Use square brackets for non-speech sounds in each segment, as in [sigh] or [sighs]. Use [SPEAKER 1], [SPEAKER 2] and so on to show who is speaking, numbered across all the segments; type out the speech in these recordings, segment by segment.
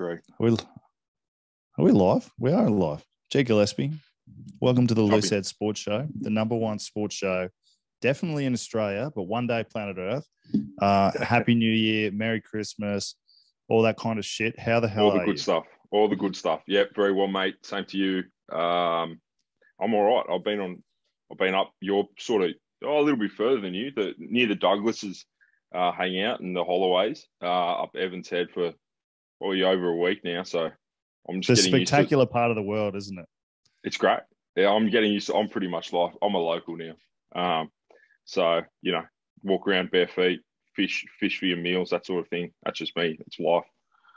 [SPEAKER 1] Are we, are we live? We are live. Jay Gillespie, welcome to the
[SPEAKER 2] Copy.
[SPEAKER 1] Loose Head Sports Show, the number one sports show, definitely in Australia, but one day planet Earth. Uh, [laughs] Happy New Year, Merry Christmas, all that kind of shit. How the hell
[SPEAKER 2] All the good
[SPEAKER 1] you?
[SPEAKER 2] stuff. All the good stuff. Yep, very well, mate. Same to you. Um, I'm all right. I've been on. I've been up. You're sort of oh, a little bit further than you. The near the Douglases, uh, hanging out in the Holloways, uh, up Evans Head for probably over a week now. So I'm just to.
[SPEAKER 1] spectacular part of the world, isn't it?
[SPEAKER 2] It's great. Yeah, I'm getting used to. I'm pretty much life. I'm a local now. Um, so you know, walk around bare feet, fish, fish for your meals, that sort of thing. That's just me. It's life.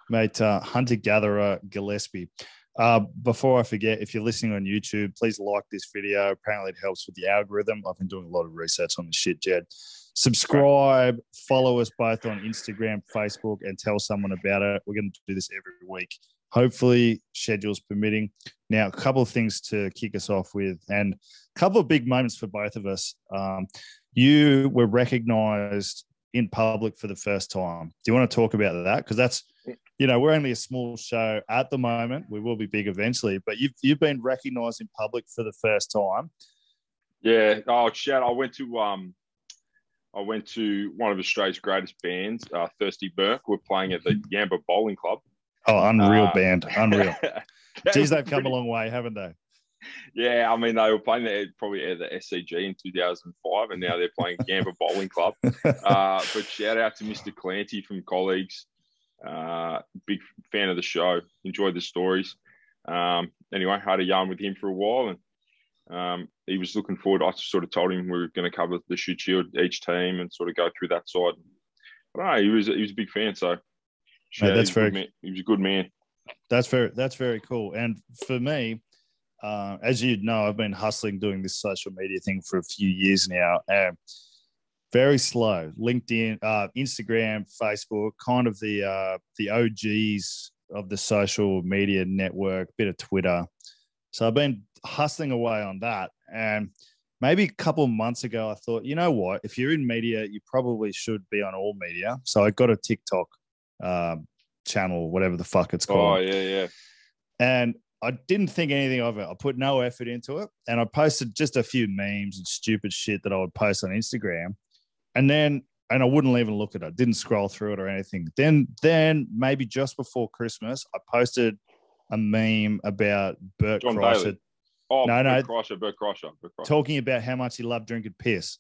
[SPEAKER 1] mate, uh, hunter gatherer Gillespie. Uh, before I forget, if you're listening on YouTube, please like this video. Apparently, it helps with the algorithm. I've been doing a lot of research on this shit, Jed. Subscribe, follow us both on Instagram, Facebook, and tell someone about it. We're going to do this every week. Hopefully, schedules permitting. Now, a couple of things to kick us off with, and a couple of big moments for both of us. Um, you were recognized in public for the first time. Do you want to talk about that? Because that's you know, we're only a small show at the moment. We will be big eventually, but you've you've been recognised in public for the first time.
[SPEAKER 2] Yeah. Oh, shout! I went to um, I went to one of Australia's greatest bands, uh, Thirsty Merc. We're playing at the [laughs] Yamba Bowling Club.
[SPEAKER 1] Oh, unreal
[SPEAKER 2] Uh,
[SPEAKER 1] band, unreal. [laughs] Geez, they've come a long way, haven't they?
[SPEAKER 2] Yeah, I mean they were playing there probably at the SCG in 2005, and now they're playing Yamba [laughs] Bowling Club. Uh, but shout out to Mr. Clancy from colleagues. Uh, big fan of the show. Enjoyed the stories. Um, anyway, had a yarn with him for a while, and um, he was looking forward. I sort of told him we were going to cover the Shute Shield each team and sort of go through that side. But no, he was he was a big fan. So out,
[SPEAKER 1] that's
[SPEAKER 2] he was a good
[SPEAKER 1] very-
[SPEAKER 2] man. he was a good man.
[SPEAKER 1] That's very that's very cool. And for me, uh, as you know, I've been hustling doing this social media thing for a few years now, and very slow. LinkedIn, uh, Instagram, Facebook, kind of the uh, the OGs of the social media network, bit of Twitter. So I've been hustling away on that, and maybe a couple months ago, I thought, you know what? If you're in media, you probably should be on all media. So I got a TikTok um, channel, whatever the fuck it's called
[SPEAKER 2] Oh yeah, yeah.
[SPEAKER 1] and I didn't think anything of it. I put no effort into it, and I posted just a few memes and stupid shit that I would post on Instagram, and then and I wouldn't even look at it. Didn't scroll through it or anything. Then then maybe just before Christmas, I posted a meme about Bert
[SPEAKER 2] John
[SPEAKER 1] Kreischer
[SPEAKER 2] Daly. Oh
[SPEAKER 1] No, no.
[SPEAKER 2] Kreischer, Bert Bert Kreischer.
[SPEAKER 1] talking about how much he loved drinking piss.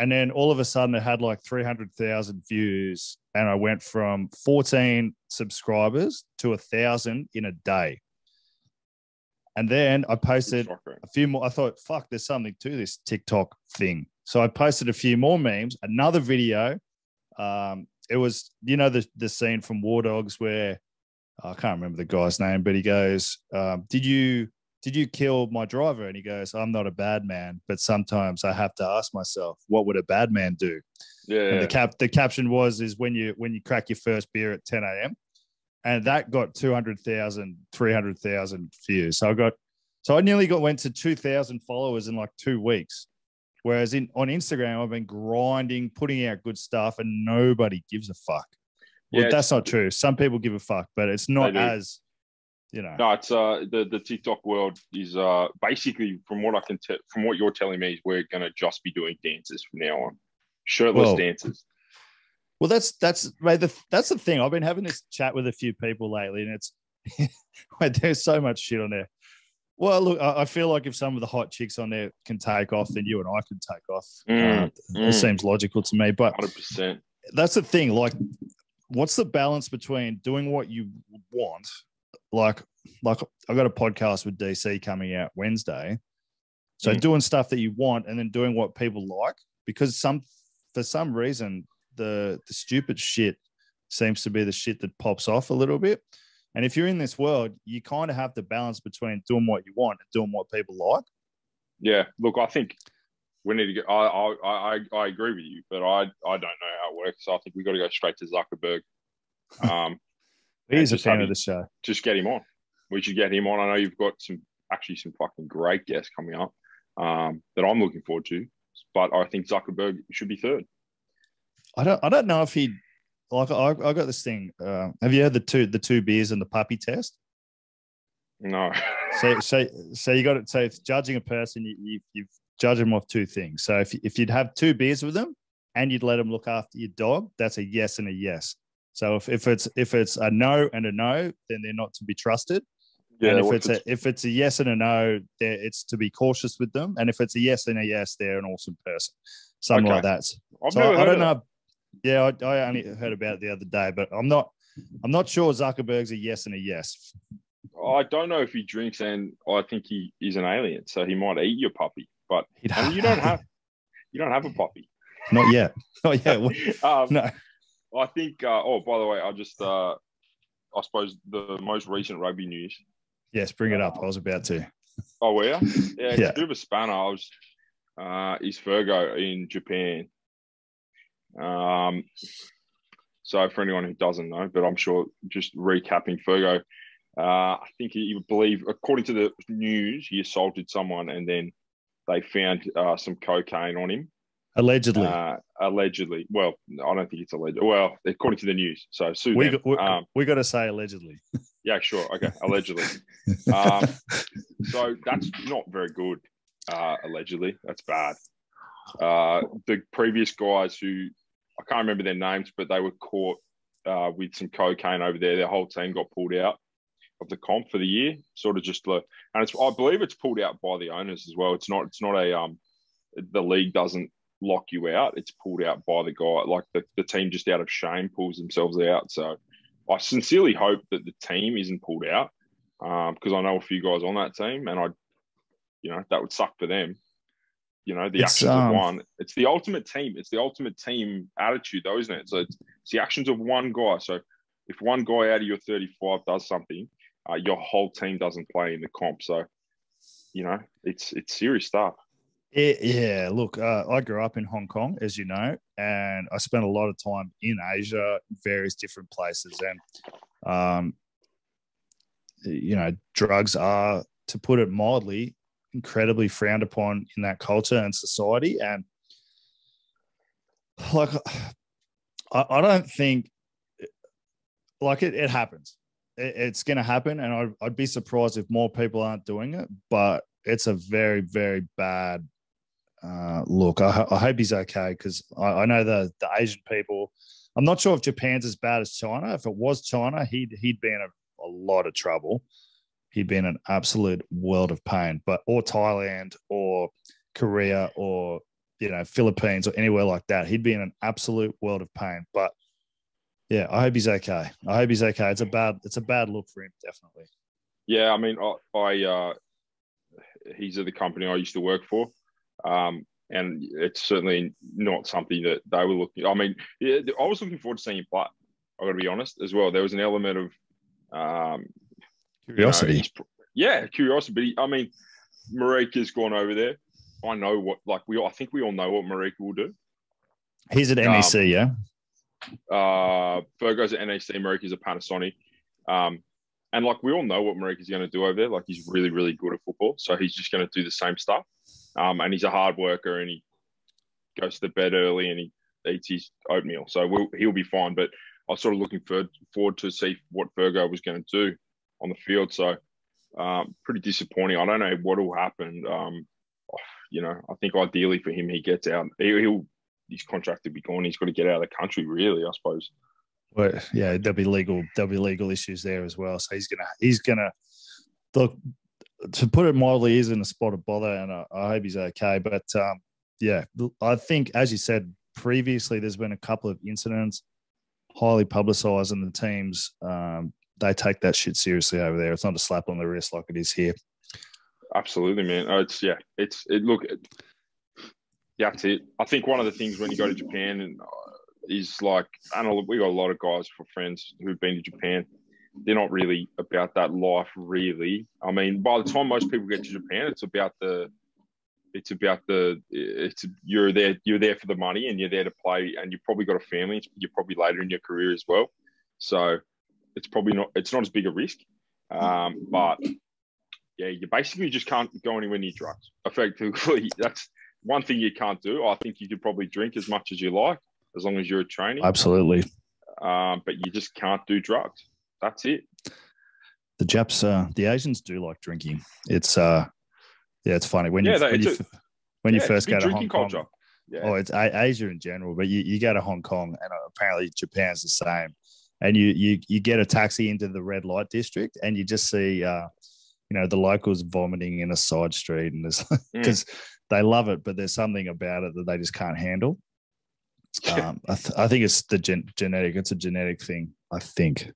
[SPEAKER 1] And then all of a sudden it had like 300,000 views. And I went from 14 subscribers to a thousand in a day. And then I posted a few more. I thought, fuck, there's something to this TikTok thing. So I posted a few more memes, another video. Um, it was, you know, the, the scene from War Dogs where I can't remember the guy's name, but he goes, um, Did you did you kill my driver? And he goes, I'm not a bad man, but sometimes I have to ask myself, what would a bad man do?
[SPEAKER 2] Yeah,
[SPEAKER 1] And the cap the caption was is when you when you crack your first beer at 10 a.m. And that got 200,000, 300,000 views. So I got so I nearly got went to 2,000 followers in like two weeks. Whereas in on Instagram, I've been grinding, putting out good stuff, and nobody gives a fuck. Well,
[SPEAKER 2] Yeah,
[SPEAKER 1] that's not true. Some people give a fuck, but it's not as you know.
[SPEAKER 2] No, it's uh the the TikTok world is uh basically from what I can tell from what you're telling me is we're gonna just be doing dances from now on, shirtless
[SPEAKER 1] Well,
[SPEAKER 2] dances.
[SPEAKER 1] Well, that's that's mate, the, that's the thing. I've been having this chat with a few people lately, and it's [laughs] there's so much shit on there. Well, look, I, I feel like if some of the hot chicks on there can take off, then you and I can take off.
[SPEAKER 2] Mm,
[SPEAKER 1] Uh,
[SPEAKER 2] mm.
[SPEAKER 1] It seems logical to me. But
[SPEAKER 2] Hundred percent.
[SPEAKER 1] that's the thing. Like, what's the balance between doing what you want? Like, like I got a podcast with DC coming out Wednesday. So
[SPEAKER 2] Mm.
[SPEAKER 1] doing stuff that you want and then doing what people like, because some for some reason the the stupid shit seems to be the shit that pops off a little bit. And if you're in this world, you kind of have to balance between doing what you want and doing what people like.
[SPEAKER 2] Yeah. Look, I think we need to get. I I I, I agree with you, but I I don't know how it works. I think we got to go straight to Zuckerberg. [laughs] Um,
[SPEAKER 1] He's a fan of the show.
[SPEAKER 2] just get him on. We should get him on. I know you've got some actually some fucking great guests coming up um, that I'm looking forward to. But I think Zuckerberg should be third.
[SPEAKER 1] I don't I don't know if he'd like I, I got this thing. Uh, have you had the two the two beers and the puppy test?
[SPEAKER 2] No.
[SPEAKER 1] So so so you got it. So if judging a person, you, you you've judged them off two things. So if if you'd have two beers with them and you'd let them look after your dog, that's a yes and a yes. So if, if it's if it's a no and a no, then they're not to be trusted.
[SPEAKER 2] Yeah.
[SPEAKER 1] and if
[SPEAKER 2] what
[SPEAKER 1] it's a if it's a yes and a no, it's to be cautious with them. And if it's a yes and a yes, they're an awesome person. Something
[SPEAKER 2] Okay.
[SPEAKER 1] like that.
[SPEAKER 2] I've
[SPEAKER 1] So I
[SPEAKER 2] heard
[SPEAKER 1] don't know. Yeah, I, I only heard about it the other day, but I'm not. I'm not sure Zuckerberg's a yes and a yes.
[SPEAKER 2] I don't know if he drinks, and I think he is an alien, so he might eat your puppy. But I you don't [laughs] have you don't have a puppy.
[SPEAKER 1] not yet. Not yet. [laughs]
[SPEAKER 2] um,
[SPEAKER 1] No.
[SPEAKER 2] I think. Uh, oh, by the way, I just uh, I suppose the most recent rugby news.
[SPEAKER 1] Yes, bring it up. I was about to.
[SPEAKER 2] Oh, were you? [laughs] Yeah, it's
[SPEAKER 1] Yeah.
[SPEAKER 2] a bit of a spanner. I was. Uh, is Fergo in Japan? Um, so for anyone who doesn't know, but I'm sure just recapping Fergo, uh, I think he, he believe, according to the news, he assaulted someone and then they found uh, some cocaine on him,
[SPEAKER 1] Allegedly,
[SPEAKER 2] uh, allegedly. Well, I don't think it's alleged. Well, according to the news. So sue
[SPEAKER 1] we
[SPEAKER 2] them.
[SPEAKER 1] got, we,
[SPEAKER 2] um,
[SPEAKER 1] we got to say allegedly. [laughs]
[SPEAKER 2] yeah, sure. Okay, allegedly. Um, so that's not very good. Uh, allegedly, that's bad. Uh, the previous guys who I can't remember their names, but they were caught uh, with some cocaine over there. Their whole team got pulled out of the comp for the year. Sort of just, and it's I believe it's pulled out by the owners as well. It's not. It's not a um, the league doesn't lock you out. It's pulled out by the guy. Like the, the team just out of shame pulls themselves out. So I sincerely hope that the team isn't pulled out because I know a few guys on that team, and I, you know, that would suck for them. You know, the
[SPEAKER 1] It's,
[SPEAKER 2] actions
[SPEAKER 1] um,
[SPEAKER 2] of one. It's the ultimate team. It's the ultimate team attitude, though, isn't it? So it's, it's the actions of one guy. So if one guy out of your 35 does something, uh, your whole team doesn't play in the comp. So, you know, it's it's serious stuff.
[SPEAKER 1] It, yeah, look, uh, I grew up in Hong Kong, as you know, and I spent a lot of time in Asia, various different places, and um, you know, drugs are, to put it mildly, incredibly frowned upon in that culture and society, and like, I, I don't think, like, it, it happens. It, it's going to happen, and I'd, I'd be surprised if more people aren't doing it, but it's a very, very bad uh, look, I, I hope he's okay because I, I know the the Asian people. I'm not sure if Japan's as bad as China. If it was China, he'd he'd be in a, a lot of trouble. He'd be in an absolute world of pain. But or Thailand or Korea or you know Philippines or anywhere like that, he'd be in an absolute world of pain. But yeah, I hope he's okay. I hope he's okay. It's a bad it's a bad look for him, definitely.
[SPEAKER 2] Yeah, I mean, I, I uh, he's at the company I used to work for, um, and it's certainly not something that they were looking. I mean, yeah, I was looking forward to seeing him play. I got to be honest as well. There was an element of um, you know,
[SPEAKER 1] Curiosity.
[SPEAKER 2] yeah, curiosity. But I mean, Marika's gone over there. I know what, like we, all, I think we all know what Marika will do.
[SPEAKER 1] He's at
[SPEAKER 2] Um,
[SPEAKER 1] NEC, yeah.
[SPEAKER 2] Uh, Virgo's at NEC, Marika's at Panasonic. Um, and like we all know what Marika's going to do over there. Like he's really, really good at football. So he's just going to do the same stuff. Um, and he's a hard worker and he goes to bed early and he eats his oatmeal. So we'll, he'll be fine. But I was sort of looking for, forward to see what Virgo was going to do on the field. So um, pretty disappointing. I don't know what will happen. Um, you know, I think ideally for him, he gets out. He, he'll his contract will be gone. He's got to get out of the country, really. I suppose.
[SPEAKER 1] Well, yeah, there'll be legal there'll be legal issues there as well. So he's gonna he's gonna look to put it mildly, he's in a spot of bother, and I, I hope he's okay. But um, yeah, I think as you said previously, there's been a couple of incidents highly publicized, and the teams um, they take that shit seriously over there. It's not a slap on the wrist like it is here.
[SPEAKER 2] Absolutely, man. Uh, It's yeah. It's it. Look, it, yeah, that's it. I think one of the things when you go to Japan and uh, is like don't. We got a lot of guys for friends who've been to Japan. They're not really about that life, really. I mean, by the time most people get to Japan, it's about the, it's about the, it's you're there, you're there for the money, and you're there to play, and you've probably got a family. You're probably later in your career as well, so it's probably not, it's not as big a risk. Um, but yeah, you basically just can't go anywhere near drugs. Effectively, [laughs] that's one thing you can't do. I think you could probably drink as much as you like, as long as you're a trainee.
[SPEAKER 1] Absolutely.
[SPEAKER 2] um, but you just can't do drugs. That's it.
[SPEAKER 1] The Japs, uh, the Asians do like drinking. It's uh, yeah, it's funny when
[SPEAKER 2] Yeah,
[SPEAKER 1] you
[SPEAKER 2] they-
[SPEAKER 1] when you,
[SPEAKER 2] it's
[SPEAKER 1] f- when you
[SPEAKER 2] Yeah,
[SPEAKER 1] first go to Hong Kong.
[SPEAKER 2] culture. Yeah.
[SPEAKER 1] Oh, it's A- Asia in general, but you, you go to Hong Kong and uh, apparently Japan's the same. And you you you get a taxi into the red light district and you just see uh, you know, the locals vomiting in a side street and [laughs]
[SPEAKER 2] Mm.
[SPEAKER 1] because they love it, but there's something about it that they just can't handle. [laughs] Um, I, th- I think it's the gen- genetic. It's a genetic thing. I think.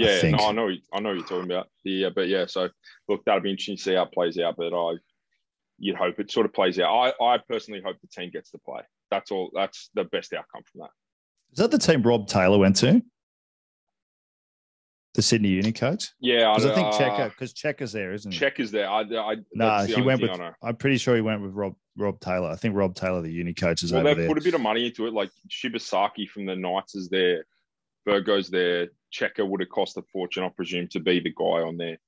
[SPEAKER 1] I
[SPEAKER 2] Yeah,
[SPEAKER 1] think.
[SPEAKER 2] no, I know, I know what you're talking about. Yeah, but yeah, so look, that'll be interesting to see how it plays out. But I, you'd hope it sort of plays out. I, I personally hope the team gets to play. That's all. That's the best outcome from that.
[SPEAKER 1] Is that the team Rob Taylor went to? The Sydney Uni coach?
[SPEAKER 2] Yeah,
[SPEAKER 1] Because I think
[SPEAKER 2] uh,
[SPEAKER 1] Cheika, because Cheika's there, isn't he?
[SPEAKER 2] Check is there. I, I,
[SPEAKER 1] Nah, he went with.
[SPEAKER 2] I.
[SPEAKER 1] I'm pretty sure he went with Rob Rob Taylor. I think Rob Taylor, the uni coach, is
[SPEAKER 2] Well,
[SPEAKER 1] over
[SPEAKER 2] they've
[SPEAKER 1] there.
[SPEAKER 2] put a bit of money into it. Like Shibasaki from the Knights is there. Virgo's there. Cheika would have cost a fortune, I presume, to be the guy on there.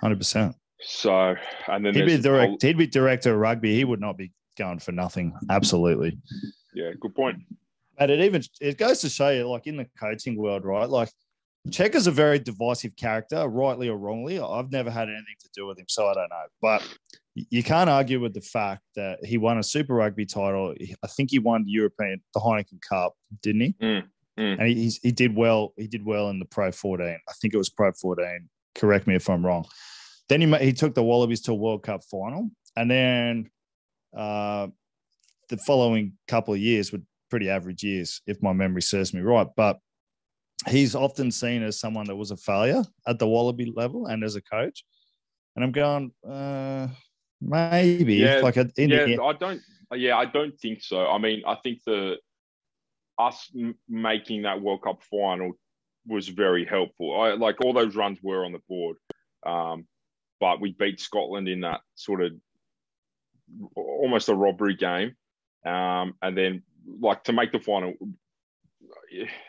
[SPEAKER 1] Hundred percent.
[SPEAKER 2] So, and then
[SPEAKER 1] He'd be direct. He'd be director of rugby. He would not be going for nothing. Absolutely.
[SPEAKER 2] yeah, good point.
[SPEAKER 1] But it even it goes to show you, like in the coaching world, right? Like Cheika's a very divisive character, rightly or wrongly. I've never had anything to do with him, so I don't know. But you can't argue with the fact that he won a Super Rugby title. I think he won the European, the Heineken Cup, didn't he?
[SPEAKER 2] Mm, mm.
[SPEAKER 1] And he, he's, he did well. He did well in the Pro 14. I think it was Pro 14. Correct me if I'm wrong. Then he he took the Wallabies to a World Cup final, and then uh, the following couple of years were pretty average years, if my memory serves me right. But he's often seen as someone that was a failure at the Wallaby level and as a coach. And I'm going, uh, maybe
[SPEAKER 2] Yeah,
[SPEAKER 1] like in
[SPEAKER 2] yeah,
[SPEAKER 1] the,
[SPEAKER 2] I don't. Yeah, I don't think so. I mean, I think the us making that World Cup final was very helpful. I like all those runs were on the board, um, but we beat Scotland in that sort of almost a robbery game, um, and then like to make the final.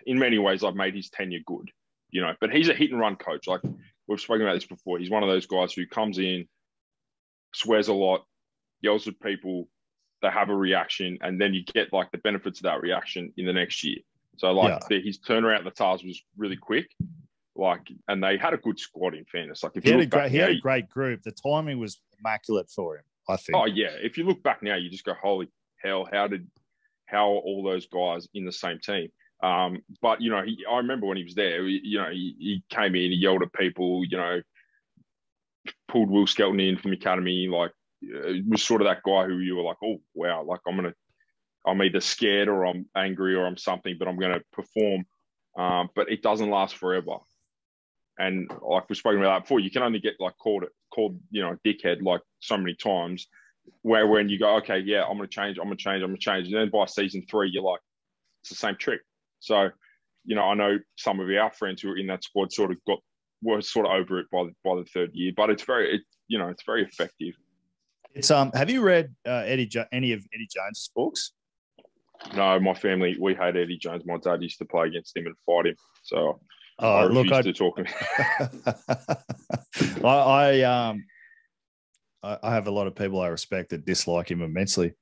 [SPEAKER 2] In many ways, I've made his tenure good, you know. But he's a hit and run coach. Like we've spoken about this before. He's one of those guys who comes in, swears a lot, yells at people, they have a reaction, and then you get like the benefits of that reaction in the next year. So like the, his turnaround at the Tahs was really quick, like, and they had a good squad. In fairness, like if
[SPEAKER 1] he
[SPEAKER 2] you
[SPEAKER 1] had, a great, he
[SPEAKER 2] now,
[SPEAKER 1] had a great group. The timing was immaculate for him, I think.
[SPEAKER 2] oh yeah, if you look back now, you just go, holy hell, how did how are all those guys in the same team? Um, but you know, he, I remember when he was there. You know, he, he came in, he yelled at people. You know, pulled Will Skelton in from the academy. Like, uh, was sort of that guy who you were like, oh wow, like I'm gonna, I'm either scared or I'm angry or I'm something, but I'm gonna perform. Um, but it doesn't last forever. And like we've spoken about that before, you can only get like called called you know dickhead like so many times. Where when you go, okay, yeah, I'm gonna change, I'm gonna change, I'm gonna change, and then by season three, you're like, it's the same trick. So, you know, I know some of our friends who are in that squad sort of got were sort of over it by the, by the third year, but it's very, it, you know, it's very effective.
[SPEAKER 1] It's um. Have you read uh, Eddie jo- any of Eddie Jones's books?
[SPEAKER 2] No, my family, we hate Eddie Jones. My dad used to play against him and fight him. So I
[SPEAKER 1] Uh,
[SPEAKER 2] refuse
[SPEAKER 1] look, I,
[SPEAKER 2] to talk. [laughs] [laughs]
[SPEAKER 1] I, I um, I, I have a lot of people I respect that dislike him immensely,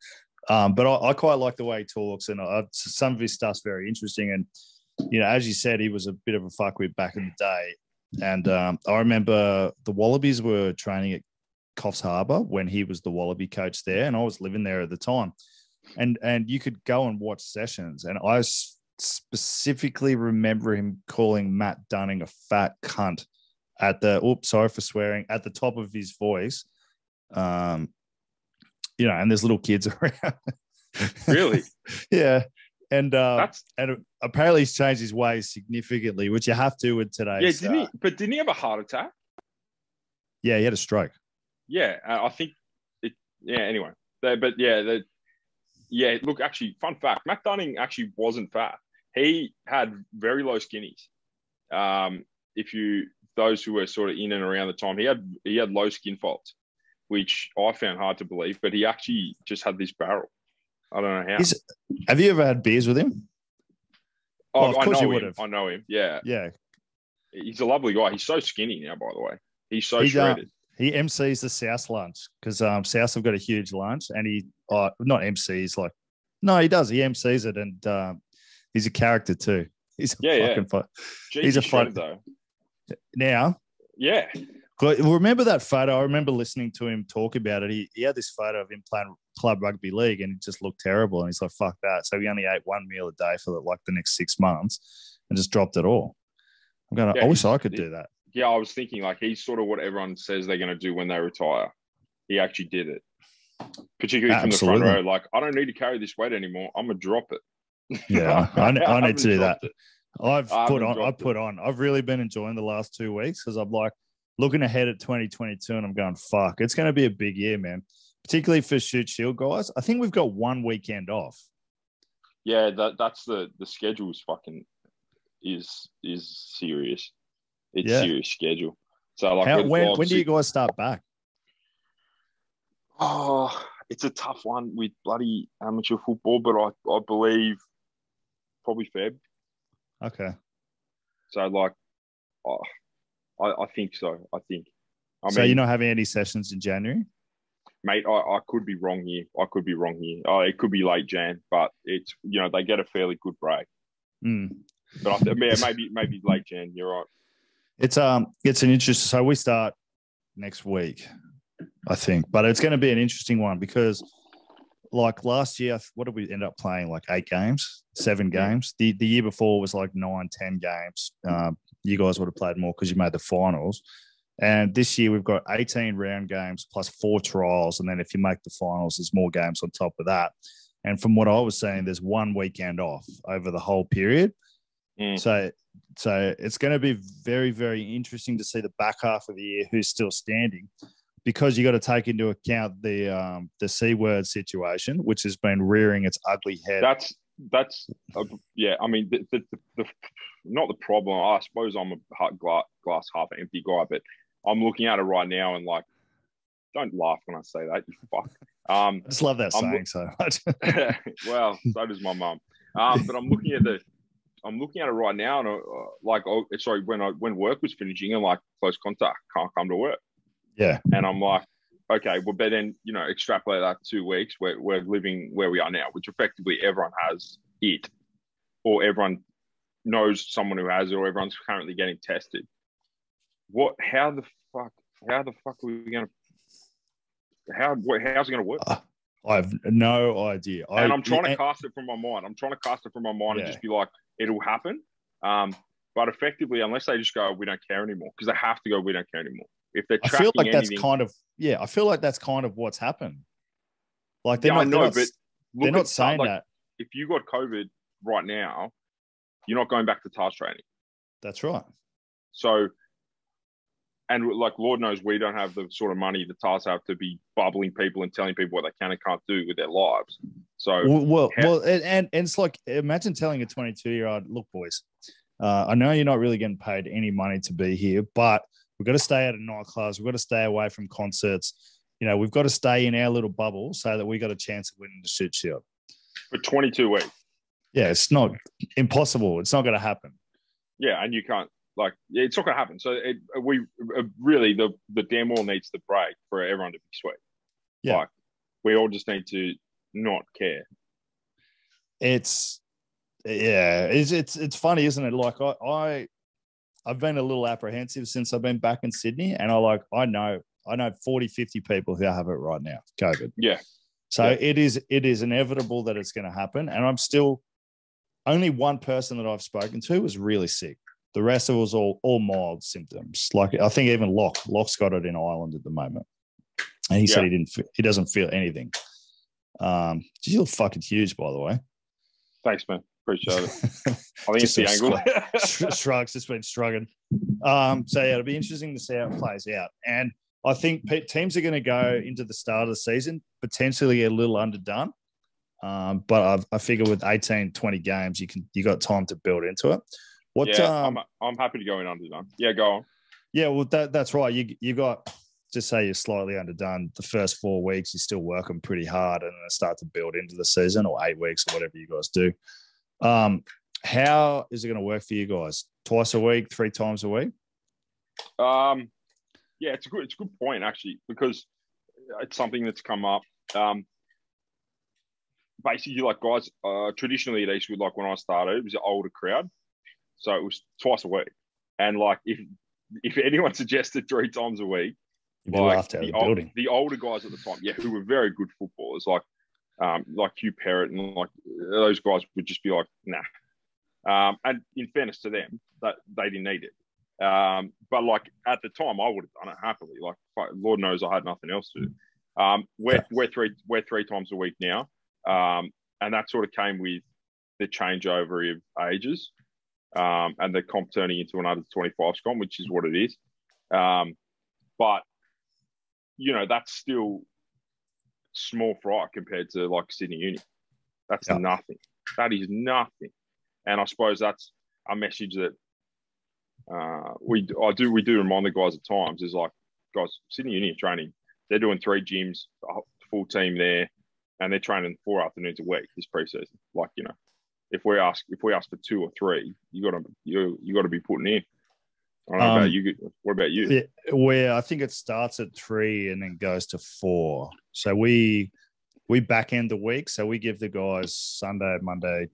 [SPEAKER 1] um, but I, I quite like the way he talks, and I, some of his stuff's very interesting. And you know, as you said, he was a bit of a fuckwit back in the day. And um, I remember the Wallabies were training at Coffs Harbour when he was the Wallaby coach there, and I was living there at the time. And and you could go and watch sessions, and I specifically remember him calling Matt Dunning a fat cunt at the oops, sorry for swearing, at the top of his voice. Um, you know, and there's little kids [laughs] around.
[SPEAKER 2] really? [laughs]
[SPEAKER 1] yeah. And uh,
[SPEAKER 2] That's
[SPEAKER 1] and apparently he's changed his ways significantly, which you have to with
[SPEAKER 2] today.
[SPEAKER 1] yeah.
[SPEAKER 2] Didn't
[SPEAKER 1] uh,
[SPEAKER 2] he? But didn't he have a heart attack?
[SPEAKER 1] yeah, he had a stroke.
[SPEAKER 2] Yeah, uh, I think it. Yeah. Anyway, They- but yeah, the, yeah. Look, actually, fun fact: Matt Dunning actually wasn't fat. He had very low skinnies. Um, if you those who were sort of in and around the time, he had he had low skin folds, which I found hard to believe. But he actually just had this barrel. I don't know how.
[SPEAKER 1] Have you ever had beers with him?
[SPEAKER 2] oh,
[SPEAKER 1] well, of
[SPEAKER 2] I
[SPEAKER 1] course
[SPEAKER 2] know
[SPEAKER 1] you
[SPEAKER 2] him.
[SPEAKER 1] would've.
[SPEAKER 2] I know him. Yeah,
[SPEAKER 1] Yeah,
[SPEAKER 2] he's a lovely guy. He's so skinny now, by the way. He's so
[SPEAKER 1] He's, uh,
[SPEAKER 2] shredded.
[SPEAKER 1] He MCs the South lunch because um, South have got a huge lunch, and he uh, not MCs like no, he does. He MCs it, and um, he's a character too. [laughs] He's a
[SPEAKER 2] Yeah, yeah.
[SPEAKER 1] fucking fight.
[SPEAKER 2] Jeez,
[SPEAKER 1] He's a fight-
[SPEAKER 2] though.
[SPEAKER 1] Now,
[SPEAKER 2] Yeah,
[SPEAKER 1] remember that photo? I remember listening to him talk about it. He, he had this photo of him playing club rugby league and it just looked terrible. And he's like, fuck that. So he only ate one meal a day for like the next six months and just dropped it all. I'm going,
[SPEAKER 2] Yeah,
[SPEAKER 1] I wish I could do that.
[SPEAKER 2] Yeah. I was thinking like he's sort of what everyone says they're going to do when they retire. He actually did it, particularly from the front row. Like, I don't need to carry this weight anymore. I'm gonna drop it.
[SPEAKER 1] Yeah, [laughs] I, I, I need to do that. [laughs]
[SPEAKER 2] it.
[SPEAKER 1] I've
[SPEAKER 2] I
[SPEAKER 1] put on, I've
[SPEAKER 2] dropped
[SPEAKER 1] put on, I've really been enjoying the last two weeks because I'm like looking ahead at 2022 and I'm going, fuck, it's going to be a big year, man. Particularly for Shute Shield guys. I think we've got one weekend off.
[SPEAKER 2] Yeah, that that's the the schedule's fucking is is serious. It's
[SPEAKER 1] Yeah.
[SPEAKER 2] serious schedule. So like
[SPEAKER 1] How, when, when do you guys start back?
[SPEAKER 2] Oh, it's a tough one with bloody amateur football, but I, I believe probably Feb.
[SPEAKER 1] Okay.
[SPEAKER 2] So like, oh, I, I think so. I think. I
[SPEAKER 1] so
[SPEAKER 2] mean,
[SPEAKER 1] you're not having any sessions in January?
[SPEAKER 2] mate, I, I could be wrong here. I could be wrong here. Oh, it could be late Jan, but it's you know they get a fairly good break.
[SPEAKER 1] Mm.
[SPEAKER 2] But I th- yeah, maybe maybe late Jan. You're right.
[SPEAKER 1] It's um it's an interesting. So we start next week, I think, but it's going to be an interesting one because, like last year, what did we end up playing? Like eight games, seven games. The the year before was like nine, ten games. Um, you guys would have played more because you made the finals. And this year we've got 18 round games plus four trials, and then if you make the finals, there's more games on top of that. And from what I was saying, there's one weekend off over the whole period.
[SPEAKER 2] Mm.
[SPEAKER 1] So, so it's going to be very, very interesting to see the back half of the year who's still standing, because you got to take into account the um, the c word situation, which has been rearing its ugly head.
[SPEAKER 2] That's that's uh, yeah. I mean, the, the, the, the not the problem. I suppose I'm a glass, glass half empty guy, but I'm looking at it right now and like, don't laugh when I say that. You fuck. Um,
[SPEAKER 1] I just love that
[SPEAKER 2] I'm-
[SPEAKER 1] saying so much. [laughs]
[SPEAKER 2] well, so does my mum. Um, but I'm looking at the, I'm looking at it right now, and uh, like, oh, sorry, when I when work was finishing, and like close contact can't come to work,
[SPEAKER 1] yeah,
[SPEAKER 2] and I'm like, okay, well, but then you know, extrapolate that two weeks, we're we're living where we are now, which effectively everyone has it, or everyone knows someone who has it, or everyone's currently getting tested. What? How the fuck? How the fuck are we gonna? How? what- How's it gonna work?
[SPEAKER 1] I have no idea.
[SPEAKER 2] and
[SPEAKER 1] I,
[SPEAKER 2] I'm trying to
[SPEAKER 1] and-
[SPEAKER 2] cast it from my mind. I'm trying to cast it from my mind
[SPEAKER 1] Yeah.
[SPEAKER 2] and just be like, it'll happen. Um, but effectively, unless they just go, we don't care anymore, because they have to go, we don't care anymore. If they're
[SPEAKER 1] I feel like that's
[SPEAKER 2] anything,
[SPEAKER 1] kind of yeah. I feel like that's kind of what's happened. Like they're
[SPEAKER 2] Yeah, I
[SPEAKER 1] not,
[SPEAKER 2] know,
[SPEAKER 1] they're not,
[SPEAKER 2] but
[SPEAKER 1] they're not saying
[SPEAKER 2] like,
[SPEAKER 1] that.
[SPEAKER 2] If you got COVID right now, you're not going back to Tahs training.
[SPEAKER 1] That's right.
[SPEAKER 2] So, and like Lord knows, we don't have the sort of money the Tahs have to be bubbling people and telling people what they can and can't do with their lives. So,
[SPEAKER 1] Well, well,
[SPEAKER 2] how-
[SPEAKER 1] well and, and and it's like imagine telling a 22 year old, look, boys, uh, I know you're not really getting paid any money to be here, but we've got to stay out of nightclubs. We've got to stay away from concerts. You know, we've got to stay in our little bubble so that we got a chance of winning the shit shield.
[SPEAKER 2] for 22 weeks,
[SPEAKER 1] Yeah, it's not impossible. It's not going to happen.
[SPEAKER 2] yeah, and you can't like yeah, it's not going to happen. So, it, we uh, really the the damn wall needs to break for everyone to be sweet.
[SPEAKER 1] Yeah.
[SPEAKER 2] like we all just need to not care.
[SPEAKER 1] It's yeah, it's it's it's funny, isn't it? Like I I I've been a little apprehensive since I've been back in Sydney, and I like I know I know 40, 50 people who have it right now, COVID.
[SPEAKER 2] Yeah,
[SPEAKER 1] So
[SPEAKER 2] Yeah.
[SPEAKER 1] it is it is inevitable that it's going to happen, and I'm still only one person that I've spoken to was really sick. The rest of it was all all mild symptoms. Like I think even Locke Locke's got it in Ireland at the moment, and he said he didn't he doesn't feel anything. Um, you look fucking huge, by the way.
[SPEAKER 2] thanks, man. Appreciate it. [laughs] I think it's the angle.
[SPEAKER 1] Sh- [laughs] shrugs just been struggling. Um, so yeah, it'll be interesting to see how it plays out. And I think teams are going to go into the start of the season potentially a little underdone. Um, but I've, I figure with 18, 20 games, you can you got time to build into it. What?
[SPEAKER 2] yeah,
[SPEAKER 1] um,
[SPEAKER 2] I'm, I'm happy to go in underdone. Yeah, go on.
[SPEAKER 1] yeah, well, that, that's right. You you got just say you're slightly underdone. The first four weeks, you're still working pretty hard, and then start to build into the season, or eight weeks, or whatever you guys do. Um, how is it going to work for you guys? Twice a week, three times a week?
[SPEAKER 2] Um, yeah, it's a good it's a good point actually because it's something that's come up. Um, basically, like guys, uh, traditionally at Eastwood, like when I started, it was an older crowd. so it was twice a week. And like if if anyone [laughs] suggested three times a week, like
[SPEAKER 1] laughed out of
[SPEAKER 2] the,
[SPEAKER 1] the
[SPEAKER 2] ol-
[SPEAKER 1] building.
[SPEAKER 2] the older guys at the time, yeah, who were very good footballers, like um, like Hugh Parrott and like those guys would just be like, nah. Um, and in fairness to them, that they didn't need it. Um, but like at the time, I would have done it happily. Like Lord knows I had nothing else to do. Um, we're
[SPEAKER 1] Yeah.
[SPEAKER 2] we're three we're three times a week now, um, and that sort of came with the changeover of ages, um, and the comp turning into another twenty five comp, which is what it is. Um, but you know that's still small fry compared to like Sydney Uni. That's
[SPEAKER 1] Yeah.
[SPEAKER 2] nothing. That is nothing. And I suppose that's a message that uh, we I do we do remind the guys at times is like guys Sydney Uni are training. They're doing three gyms, a full team there, and they're training four afternoons a week this preseason. Like you know, if we ask if we ask for two or three, you got to you you got to be putting in. I don't know
[SPEAKER 1] Um,
[SPEAKER 2] about you. What about you?
[SPEAKER 1] Where I think it starts at three and then goes to four. So we we back end the week. So we give the guys Sunday, Monday,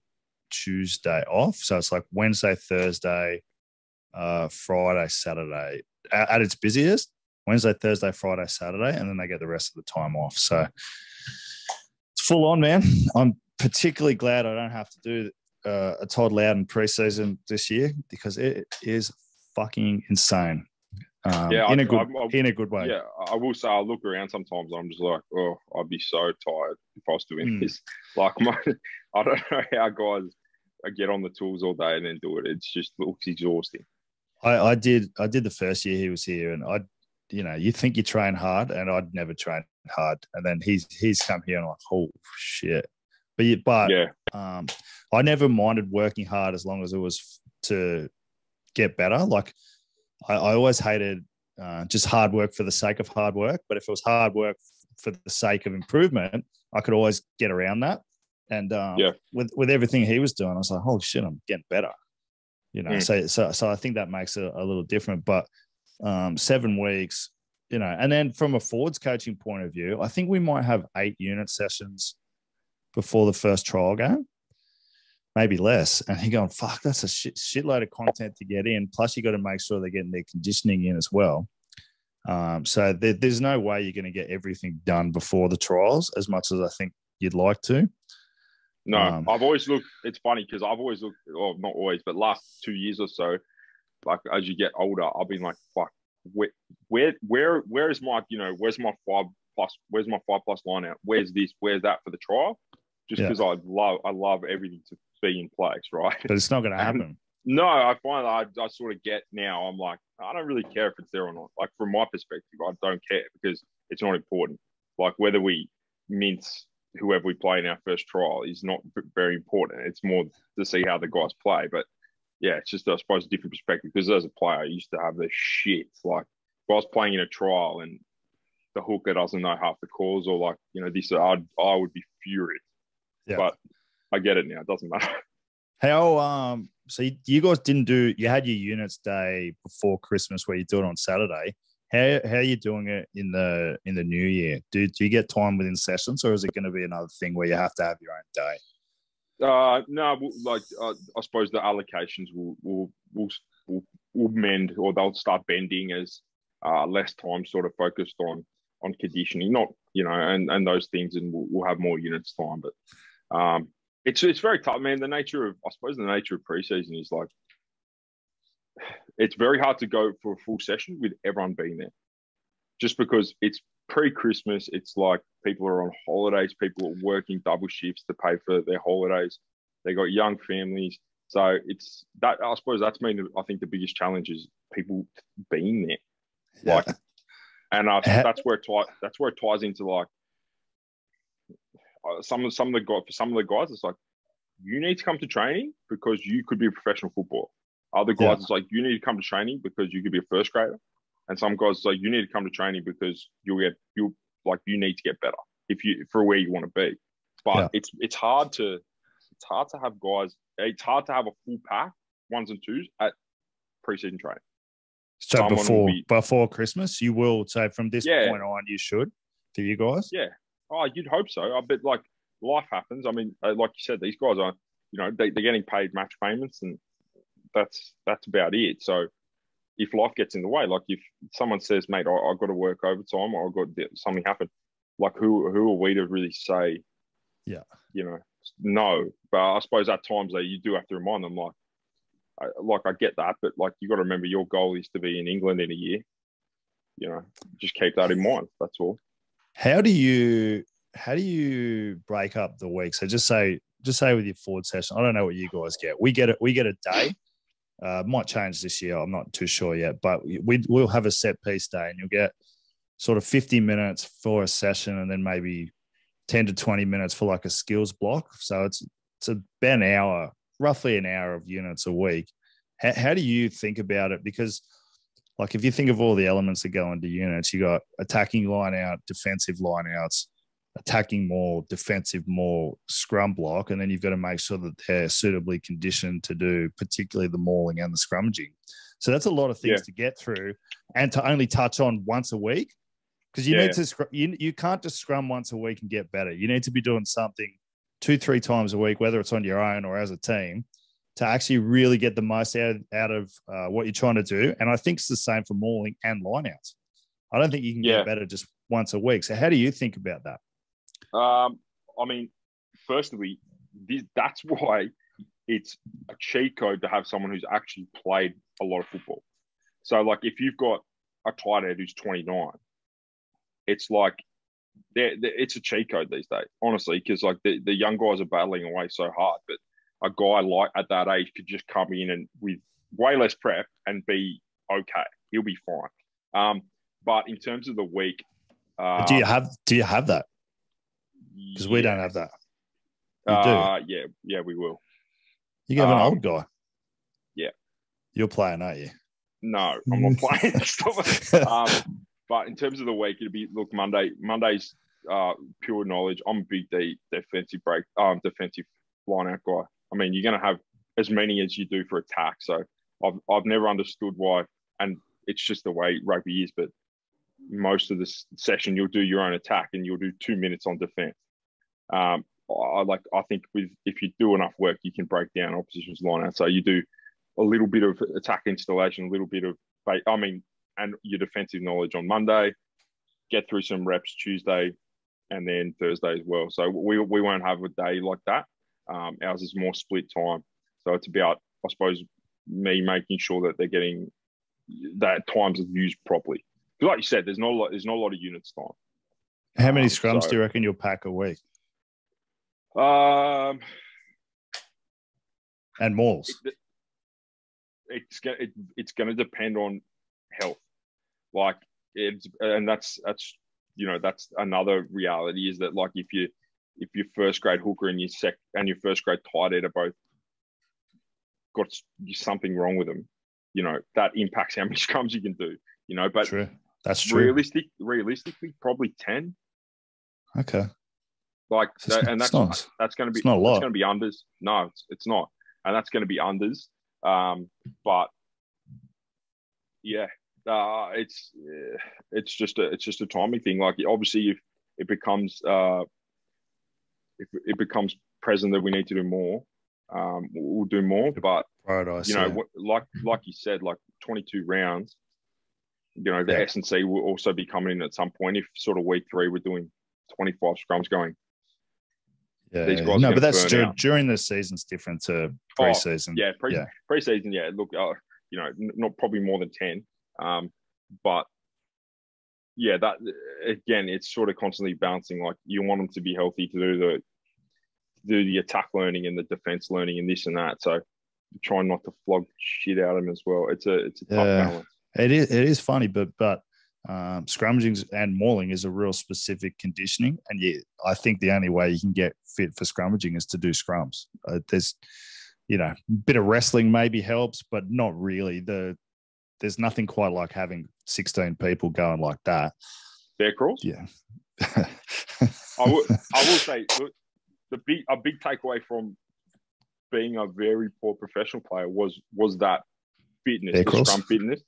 [SPEAKER 1] Tuesday off. So it's like Wednesday, Thursday, uh, Friday, Saturday at, at its busiest. Wednesday, Thursday, Friday, Saturday, and then they get the rest of the time off. So it's full on, man. I'm particularly glad I don't have to do uh, a Todd Louden preseason this year because it is fucking insane. Um,
[SPEAKER 2] Yeah,
[SPEAKER 1] in a
[SPEAKER 2] I-
[SPEAKER 1] good
[SPEAKER 2] I'm- I'm-
[SPEAKER 1] in a good way.
[SPEAKER 2] Yeah, I will say I look around sometimes. And I'm just like, oh, I'd be so tired if I was doing
[SPEAKER 1] Mm.
[SPEAKER 2] this. [laughs] Like, my, [laughs] I don't know how guys get on the tools all day and then do it. It's just looks exhausting.
[SPEAKER 1] I, I did I did the first year he was here, and I, you know, you think you train hard, and I'd never trained hard, and then he's he's come here and I'm like, oh shit. But but
[SPEAKER 2] Yeah,
[SPEAKER 1] um, I never minded working hard as long as it was to get better. Like I, I always hated uh, just hard work for the sake of hard work, but if it was hard work for the sake of improvement, I could always get around that. And um,
[SPEAKER 2] Yeah.
[SPEAKER 1] with with everything he was doing, I was like, holy shit, I'm getting better. You know,
[SPEAKER 2] Mm.
[SPEAKER 1] so so so I think that makes it a little different. But um, seven weeks, you know, and then from a forwards coaching point of view, I think we might have eight unit sessions before the first trial game, maybe less. And he going, fuck, that's a shit, shitload of content to get in. Plus, you got to make sure they're getting their conditioning in as well. Um, so there, there's no way you're going to get everything done before the trials as much as I think you'd like to.
[SPEAKER 2] no,
[SPEAKER 1] Um,
[SPEAKER 2] I've always looked. It's funny because I've always looked, or not always, but last two years or so, like as you get older, I've been like, fuck, where, where, where, where is my, you know, where's my five plus, where's my five plus line out? Where's this? Where's that for the trial? Just
[SPEAKER 1] Yeah.
[SPEAKER 2] because I love, I love everything to be in place, right?
[SPEAKER 1] But it's not going to happen.
[SPEAKER 2] No, I find I, I sort of get now. I'm like, I don't really care if it's there or not. Like from my perspective, I don't care because it's not important. Like whether we mince whoever we play in our first trial is not very important. It's more to see how the guys play. But yeah, it's just I suppose a different perspective because as a player, I used to have the shit. Like if I was playing in a trial and the hooker doesn't know half the calls or like you know this, I'd, I would be furious.
[SPEAKER 1] Yeah.
[SPEAKER 2] But I get it now. It doesn't matter. [laughs]
[SPEAKER 1] How um so you, you guys didn't do you had your units day before Christmas where you do it on Saturday. How how are you doing it in the in the new year? Do do you get time within sessions or is it going to be another thing where you have to have your own day?
[SPEAKER 2] Uh, no, like uh, I suppose the allocations will will will will, will mend or they'll start bending as uh, less time sort of focused on on conditioning, not you know, and and those things, and we'll, we'll have more units time. But um, it's it's very tough, man. The nature of I suppose the nature of preseason is like it's very hard to go for a full session with everyone being there, just because it's pre-Christmas. It's like people are on holidays, people are working double shifts to pay for their holidays. They got young families, so it's that. I suppose that's been, I think, the biggest challenge is people being there. Like, and I, that's where it ties. That's where it ties into like Uh, some of some of the guys. For some of the guys, it's like you need to come to training because you could be a professional footballer. Other guys,
[SPEAKER 1] Yeah.
[SPEAKER 2] it's like you need to come to training because you could be a first grader. And some guys, it's like you need to come to training because you'll get you like you need to get better if you for where you want to be. But
[SPEAKER 1] Yeah.
[SPEAKER 2] it's it's hard to it's hard to have guys. It's hard to have a full pack ones and twos at preseason training.
[SPEAKER 1] So
[SPEAKER 2] someone
[SPEAKER 1] before
[SPEAKER 2] be-
[SPEAKER 1] before Christmas, you will. say from this
[SPEAKER 2] Yeah.
[SPEAKER 1] point on, you should. For you guys,
[SPEAKER 2] Yeah. Oh, you'd hope so. I bet like life happens. I mean, uh, like you said, these guys are, you know, they, they're getting paid match payments and that's that's about it. So if life gets in the way, like if someone says, "Mate, I, have got to work overtime," or "I've got something happen," like who who are we to really say?
[SPEAKER 1] Yeah,
[SPEAKER 2] you know, no. But I suppose at times though, you do have to remind them, like, I, like I get that, but like you got to remember your goal is to be in England in a year. You know, just keep that in mind. That's all.
[SPEAKER 1] How do you how do you break up the week? So just say just say with your forward session. I don't know what you guys get. We get it. We get a day. Uh, might change this year. I'm not too sure yet, but we we'll have a set piece day, and you'll get sort of 50 minutes for a session, and then maybe 10 to 20 minutes for like a skills block. So it's it's about an hour, roughly an hour of units a week. How, how do you think about it? Because like if you think of all the elements that go into units, you got attacking line out, defensive line outs, attacking more, defensive more, scrum block, and then you've got to make sure that they're suitably conditioned to do particularly the mauling and the scrummaging. So that's a lot of things yeah. to get through, and to only touch on once a week because you yeah. need to you, you can't just scrum once a week and get better. You need to be doing something two three times a week, whether it's on your own or as a team, to actually really get the most out, out of uh, what you're trying to do. And I think it's the same for mauling and lineouts. I don't think you can yeah. get better just once a week. So how do you think about that?
[SPEAKER 2] Um, I mean, firstly, this, that's [laughs] why it's a cheat code to have someone who's actually played a lot of football. So, like, if you've got a tight end who's 29, it's like they're, they're, it's a cheat code these days, honestly, because like the, the young guys are battling away so hard. But a guy like at that age could just come in and with way less prep and be okay. He'll be fine. Um, but in terms of the week, uh,
[SPEAKER 1] do you have do you have that? because we don't have that.
[SPEAKER 2] You uh, do. Yeah, yeah, we will.
[SPEAKER 1] You have um, an old guy.
[SPEAKER 2] Yeah.
[SPEAKER 1] You're playing, aren't you?
[SPEAKER 2] No, I'm not playing. [laughs] um, but in terms of the week, it'll be look Monday. Monday's uh, pure knowledge. I'm a big D defensive break, um, defensive lineout guy. I mean, you're going to have as many as you do for attack. So I've I've never understood why, and it's just the way rugby is. But most of the session, you'll do your own attack and you'll do two minutes on defense. Um, I like. I think with if you do enough work, you can break down opposition's line out. So you do a little bit of attack installation, a little bit of. I mean, and your defensive knowledge on Monday. Get through some reps Tuesday, and then Thursday as well. So we we won't have a day like that. Um, ours is more split time. So it's about, I suppose, me making sure that they're getting that times are used properly. Because like you said, there's not a lot. There's not a lot of units time.
[SPEAKER 1] How many um, scrums so, do you reckon you'll pack a week?
[SPEAKER 2] Um,
[SPEAKER 1] and mauls.
[SPEAKER 2] It, it's gonna it, it's going to depend on health. Like it's and that's that's you know that's another reality is that like if you if your first grade hooker and your sec and your first grade tight end are both got something wrong with them, you know that impacts how [laughs] many scrums you can do. You know, but
[SPEAKER 1] true. that's true.
[SPEAKER 2] Realistic, realistically, probably ten.
[SPEAKER 1] Okay.
[SPEAKER 2] Like, that, and that's not, that's going to be
[SPEAKER 1] not a lot.
[SPEAKER 2] It's going to be unders. No, it's, it's not, and that's going to be unders. Um, but yeah, uh, it's it's just a it's just a timing thing. Like, obviously, if it becomes uh, if it becomes present that we need to do more, um, we'll do more. But Paradise, you know, like like you said, like 22 rounds. You know, the yeah. S and C will also be coming in at some point. If sort of week three we're doing 25 scrums going,
[SPEAKER 1] yeah, no, but that's dur- during the season's different to oh, preseason.
[SPEAKER 2] Oh, yeah, pre- yeah, preseason. Yeah, look, uh, you know, n- not probably more than ten, um, but yeah, that again, it's sort of constantly bouncing. Like you want them to be healthy to do the do the attack learning and the defense learning and this and that. So trying not to flog shit out of them as well. It's a it's a tough yeah, balance.
[SPEAKER 1] It is it is funny, but but um, scrummaging and mauling is a real specific conditioning, and yeah, I think the only way you can get fit for scrummaging is to do scrums. Uh, there's, you know, a bit of wrestling maybe helps, but not really. The there's nothing quite like having 16 people going like that.
[SPEAKER 2] Bear crawls.
[SPEAKER 1] Yeah. [laughs]
[SPEAKER 2] I will. I will say the big a big takeaway from being a very poor professional player was was that fitness, the scrum [laughs] fitness.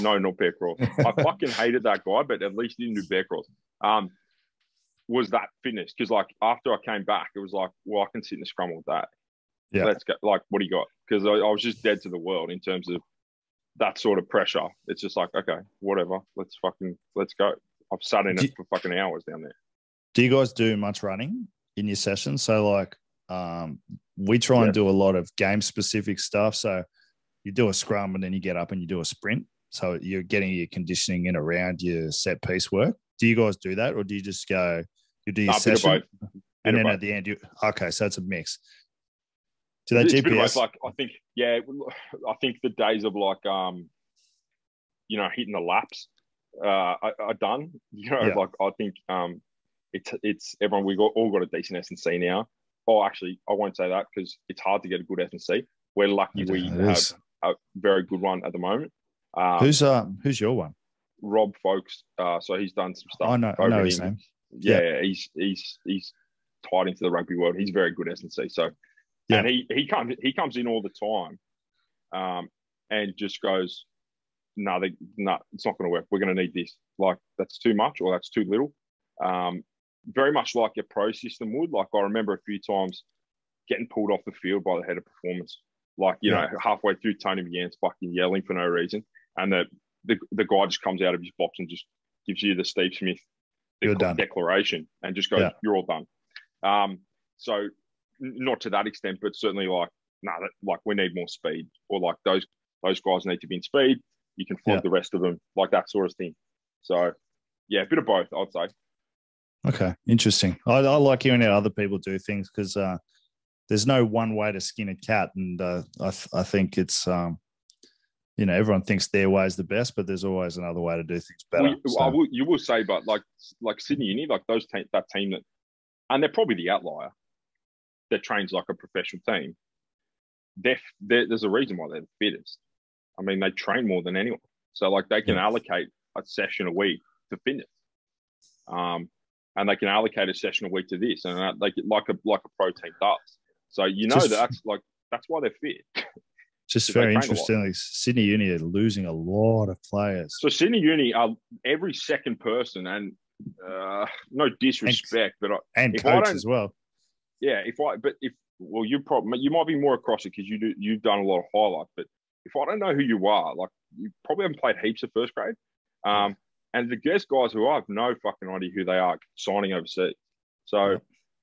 [SPEAKER 2] No, not bear crawl. I fucking hated that guy, but at least he didn't do bear crawls. Um, was that fitness? Because like after I came back, it was like, well, I can sit in the scrum all day.
[SPEAKER 1] Yeah.
[SPEAKER 2] let's go. Like, what do you got? Because I, I was just dead to the world in terms of that sort of pressure. It's just like, okay, whatever. Let's fucking let's go. I've sat in
[SPEAKER 1] Do-
[SPEAKER 2] it for fucking hours down there.
[SPEAKER 1] Do you guys do much running in your sessions? So like um, we try
[SPEAKER 2] Yeah.
[SPEAKER 1] and do a lot of game specific stuff. So you do a scrum and then you get up and you do a sprint. So you're getting your conditioning in around your set piece work. Do you guys do that, or do you just go you do your
[SPEAKER 2] of
[SPEAKER 1] session
[SPEAKER 2] both.
[SPEAKER 1] And then at the end you okay? So it's a mix. Do they
[SPEAKER 2] It's a bit of both.
[SPEAKER 1] GPS?
[SPEAKER 2] Like I think, yeah, I think the days of like, um, you know, hitting the laps uh, are, are done. You know,
[SPEAKER 1] Yeah.
[SPEAKER 2] like I think um, it's it's everyone we got all got a decent S and C now. Oh, actually, I won't say that because it's hard to get a good S and C. We're lucky
[SPEAKER 1] It
[SPEAKER 2] we
[SPEAKER 1] is.
[SPEAKER 2] have a very good one at the moment. Um,
[SPEAKER 1] Who's um who's your one?
[SPEAKER 2] Rob Folks? Uh, so he's done some stuff.
[SPEAKER 1] I know I know his name.
[SPEAKER 2] yeah, yeah, he's he's he's tied into the rugby world. He's very good S and C. So,
[SPEAKER 1] Yeah.
[SPEAKER 2] and he he comes he comes in all the time, um, and just goes, no, they, no, it's not going to work. We're going to need this. Like that's too much or that's too little. Um, very much like your pro system would. Like I remember a few times getting pulled off the field by the head of performance. Like you
[SPEAKER 1] Yeah.
[SPEAKER 2] know, halfway through, Tony McGann's fucking yelling for no reason, and the the the guy just comes out of his box and just gives you the Steve Smith
[SPEAKER 1] You're done.
[SPEAKER 2] declaration and just goes,
[SPEAKER 1] Yeah.
[SPEAKER 2] "You're all done." Um, so not to that extent, but certainly like, no, that, like we need more speed, or like those those guys need to be in speed. You can flog
[SPEAKER 1] Yeah.
[SPEAKER 2] the rest of them, like that sort of thing. So, yeah, a bit of both, I'd say.
[SPEAKER 1] Okay, interesting. I, I like hearing how other people do things because uh, there's no one way to skin a cat, and uh, I, th- I think it's um, you know everyone thinks their way is the best, but there's always another way to do things better.
[SPEAKER 2] Well, you,
[SPEAKER 1] So,
[SPEAKER 2] I will, you will say, but like like Sydney Uni, like those te- that team that, and they're probably the outlier that trains like a professional team. They're, they're, there's a reason why they're the fittest. I mean, they train more than anyone, so like they can
[SPEAKER 1] Yeah.
[SPEAKER 2] allocate a session a week to fitness, um, and they can allocate a session a week to this, and that, like like a like a pro team does. So you know
[SPEAKER 1] Just-
[SPEAKER 2] that's like that's why they're fit. [laughs]
[SPEAKER 1] just very
[SPEAKER 2] a lot.
[SPEAKER 1] interesting. Like, Sydney Uni are losing a lot of players.
[SPEAKER 2] So Sydney Uni are every second person, and uh, no disrespect, but I,
[SPEAKER 1] and coach as well.
[SPEAKER 2] Yeah, if I but if well, you probably you might be more across it because you do you've done a lot of highlights. But if I don't know who you are, like you probably haven't played heaps of first grade. Um, and the guest guys who I have no fucking idea who they are signing overseas. So
[SPEAKER 1] Yeah.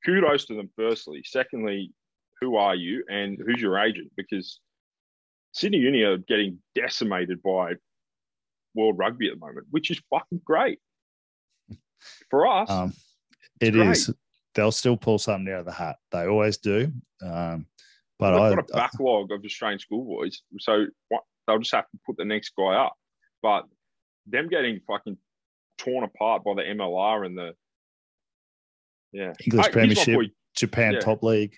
[SPEAKER 2] kudos to them. Firstly, secondly, who are you and who's your agent? Because Sydney Uni are getting decimated by World Rugby at the moment, which is fucking great [laughs] for us.
[SPEAKER 1] Um, it is. They'll still pull something out of the hat. They always do. Um, but
[SPEAKER 2] They've
[SPEAKER 1] I,
[SPEAKER 2] got a backlog of Australian schoolboys, so what, they'll just have to put the next guy up. But them getting fucking torn apart by the MLR and the yeah
[SPEAKER 1] English
[SPEAKER 2] Hey,
[SPEAKER 1] Premiership,
[SPEAKER 2] you-
[SPEAKER 1] Japan
[SPEAKER 2] Yeah.
[SPEAKER 1] top league.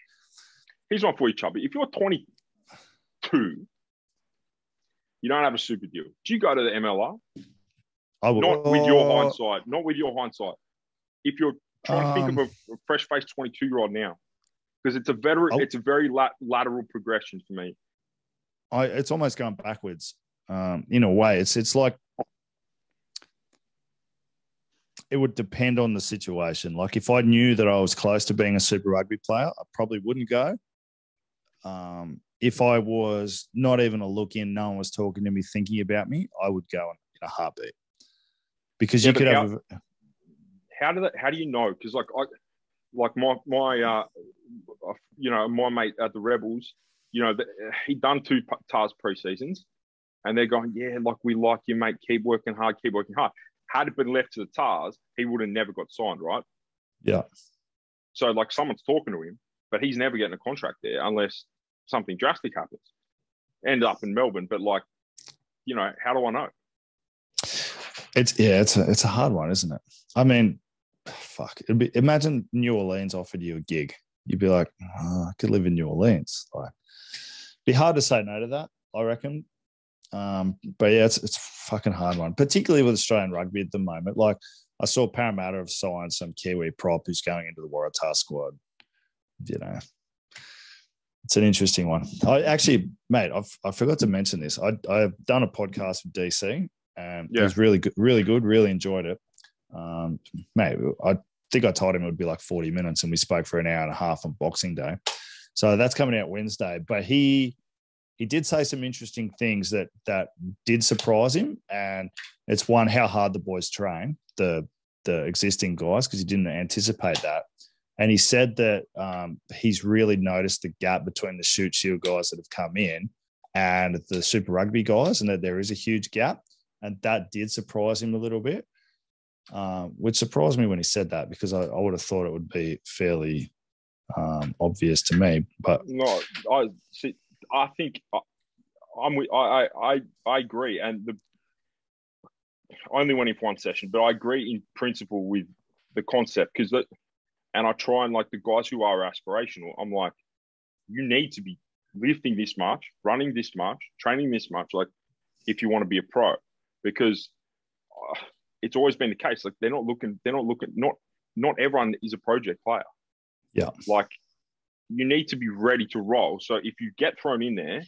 [SPEAKER 2] Here's one for you, Chubby. If you're 22, you don't have a super deal. Do you go to the MLR?
[SPEAKER 1] I will,
[SPEAKER 2] Not with your hindsight. Not with your hindsight. If you're trying to think of a, a fresh-faced 22-year-old now, because it's a veteran,
[SPEAKER 1] I'll-
[SPEAKER 2] it's a very lat- lateral progression for me.
[SPEAKER 1] I, it's almost going backwards um, in a way. It's it's like it would depend on the situation. Like if I knew that I was close to being a Super Rugby player, I probably wouldn't go. Um, if I was not even a look in, no one was talking to me, thinking about me, I would go in, a heartbeat because
[SPEAKER 2] Yeah,
[SPEAKER 1] you could have. A,
[SPEAKER 2] how do that how do you know? Because like i like my my uh you know my mate at the rebels you know the, he done two Tahs pre-seasons and they're going yeah like we like you mate. Keep working hard keep working hard. Had it been left to the Tahs he would have never got signed right?
[SPEAKER 1] Yeah,
[SPEAKER 2] so like someone's talking to him but he's never getting a contract there unless something drastic happens. End up in melbourne but like you know how do i know?
[SPEAKER 1] It's yeah, it's a it's a hard one, isn't it? I mean, fuck. It'd be, imagine New Orleans offered you a gig. You'd be like, oh, I could live in New Orleans. Like, be hard to say no to that. I reckon. Um, but yeah, it's it's a fucking hard one, particularly with Australian rugby at the moment. Like, I saw Parramatta have signed some Kiwi prop who's going into the Waratah squad. You know, it's an interesting one. I actually, mate, I've, I forgot to mention this. I, I've done a podcast with DC. Um, It was really good, really good. Really enjoyed it. Um, mate, I think I told him it would be like 40 minutes and we spoke for an hour and a half on Boxing Day. So that's coming out Wednesday. But he he did say some interesting things that that did surprise him, and it's one how hard the boys train the the existing guys because he didn't anticipate that. And he said that um, he's really noticed the gap between the Shute Shield guys that have come in and the Super Rugby guys, and that there is a huge gap. And that did surprise him a little bit, um, which surprised me when he said that because I, I would have thought it would be fairly um, obvious to me. But
[SPEAKER 2] no, I see. I think I, I'm with, I, I I agree, and the only one in one session, but I agree in principle with the concept because that, and I try and like the guys who are aspirational, I'm like, you need to be lifting this much, running this much, training this much, like if you want to be a pro, because uh, it's always been the case. Like they're not looking, they're not looking, not not everyone is a project player.
[SPEAKER 1] Yeah,
[SPEAKER 2] like you need to be ready to roll. So if you get thrown in there,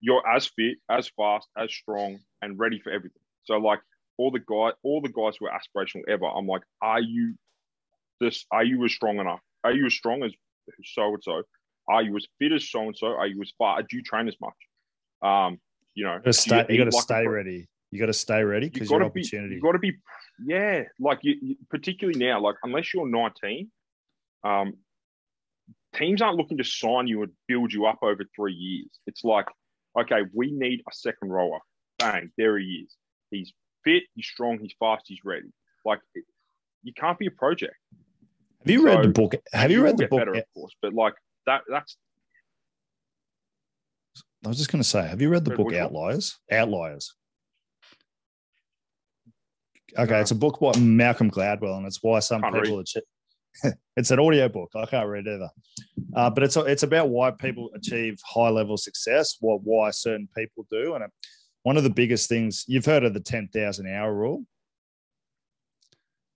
[SPEAKER 2] you're as fit, as fast, as strong, and ready for everything. So like all the guys, all the guys who are aspirational ever, I'm like, are you this? Are you as strong enough? Are you as strong as so and so? Are you as fit as so and so? Are you as far? Do you train as much? Um, you know,
[SPEAKER 1] you got to stay, you, you got to stay ready. You got to stay ready because your opportunity.
[SPEAKER 2] You got to be, yeah. Like you, you, particularly now, like unless you're 19, um, teams aren't looking to sign you and build you up over three years. It's like, okay, we need a second rower. Bang, there he is. He's fit, he's strong, he's fast, he's ready. Like you can't be a project.
[SPEAKER 1] Have you so, read the book? Have you read the book?
[SPEAKER 2] Better, of course, but like that. That's.
[SPEAKER 1] I was just going to say, have you read the book Outliers? Outliers. Okay, no. it's a book by Malcolm Gladwell, and it's why some people achieve. [laughs] it's an audio book. I can't read either, uh, but it's it's about why people achieve high level success, what why certain people do, and it, one of the biggest things you've heard of the 10,000 hour rule.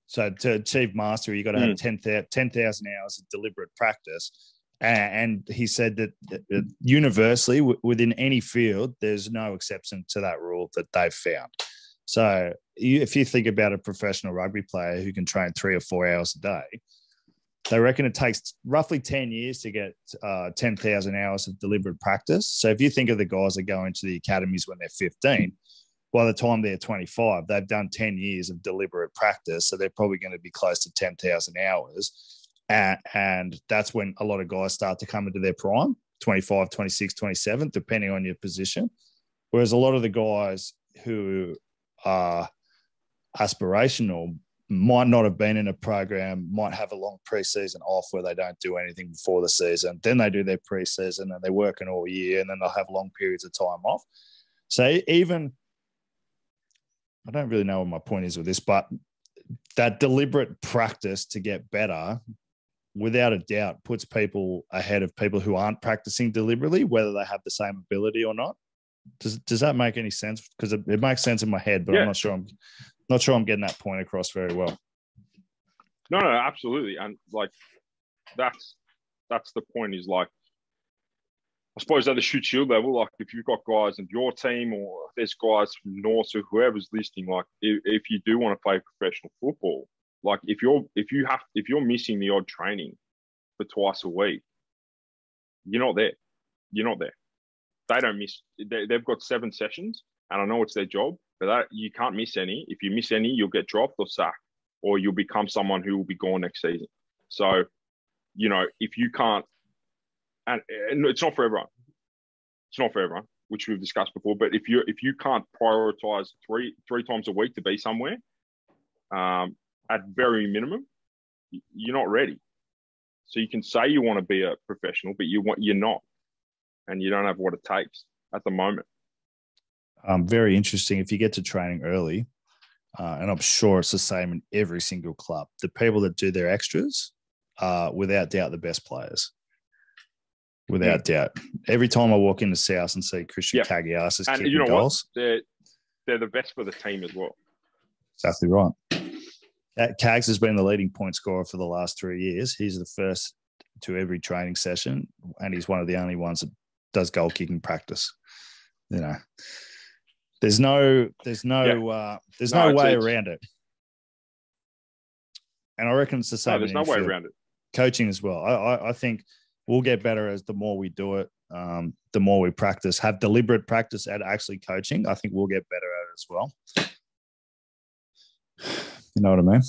[SPEAKER 1] So to achieve mastery, you got to have mm. 10,000 10, hours of deliberate practice. And he said that universally within any field, there's no exception to that rule that they've found. So if you think about a professional rugby player who can train three or four hours a day, they reckon it takes roughly 10 years to get uh, 10,000 hours of deliberate practice. So if you think of the guys that go into the academies when they're 15, by the time they're 25, they've done 10 years of deliberate practice. So they're probably going to be close to 10,000 hours. And, and that's when a lot of guys start to come into their prime 25, 26, 27, depending on your position. Whereas a lot of the guys who are aspirational might not have been in a program, might have a long preseason off where they don't do anything before the season. Then they do their preseason and they're working all year, and then they'll have long periods of time off. So even I don't really know what my point is with this, but that deliberate practice to get better, without a doubt, puts people ahead of people who aren't practicing deliberately, whether they have the same ability or not. Does does that make any sense? Because it, it makes sense in my head, but yeah. I'm not sure I'm not sure I'm getting that point across very well.
[SPEAKER 2] No, no, absolutely, and like that's that's the point. Is like I suppose at the Shute Shield level, like if you've got guys in your team or there's guys from North or whoever's listening, like if, if you do want to play professional football, like if you're if you have if you're missing the odd training for twice a week, you're not there. You're not there. They don't miss. They, they've got seven sessions, and I know it's their job, but that you can't miss any. If you miss any, you'll get dropped or sacked, or you'll become someone who will be gone next season. So, you know, if you can't, and, and it's not for everyone. It's not for everyone, which we've discussed before. But if you if you can't prioritize three three times a week to be somewhere, um, at very minimum, you're not ready. So you can say you want to be a professional, but you want you're not, and you don't have what it takes at the moment
[SPEAKER 1] um, very interesting. If you get to training early, uh, and I'm sure it's the same in every single club, the people that do their extras are without doubt the best players. Without yeah. doubt. Every time I walk into South and see Christian yep. Cagias kicking you know goals,
[SPEAKER 2] what? They're, they're the best for the team as well.
[SPEAKER 1] Exactly right. Cags has been the leading point scorer for the last three years. He's the first to every training session, and he's one of the only ones that does goal kicking practice. You know, there's no, there's no, yeah. uh, there's no, no way around it. And I reckon it's the same.
[SPEAKER 2] No, there's no way around it.
[SPEAKER 1] Coaching as well. I, I, I think we'll get better as the more we do it, um, the more we practice, have deliberate practice at actually coaching. I think we'll get better at it as well. You know what I mean?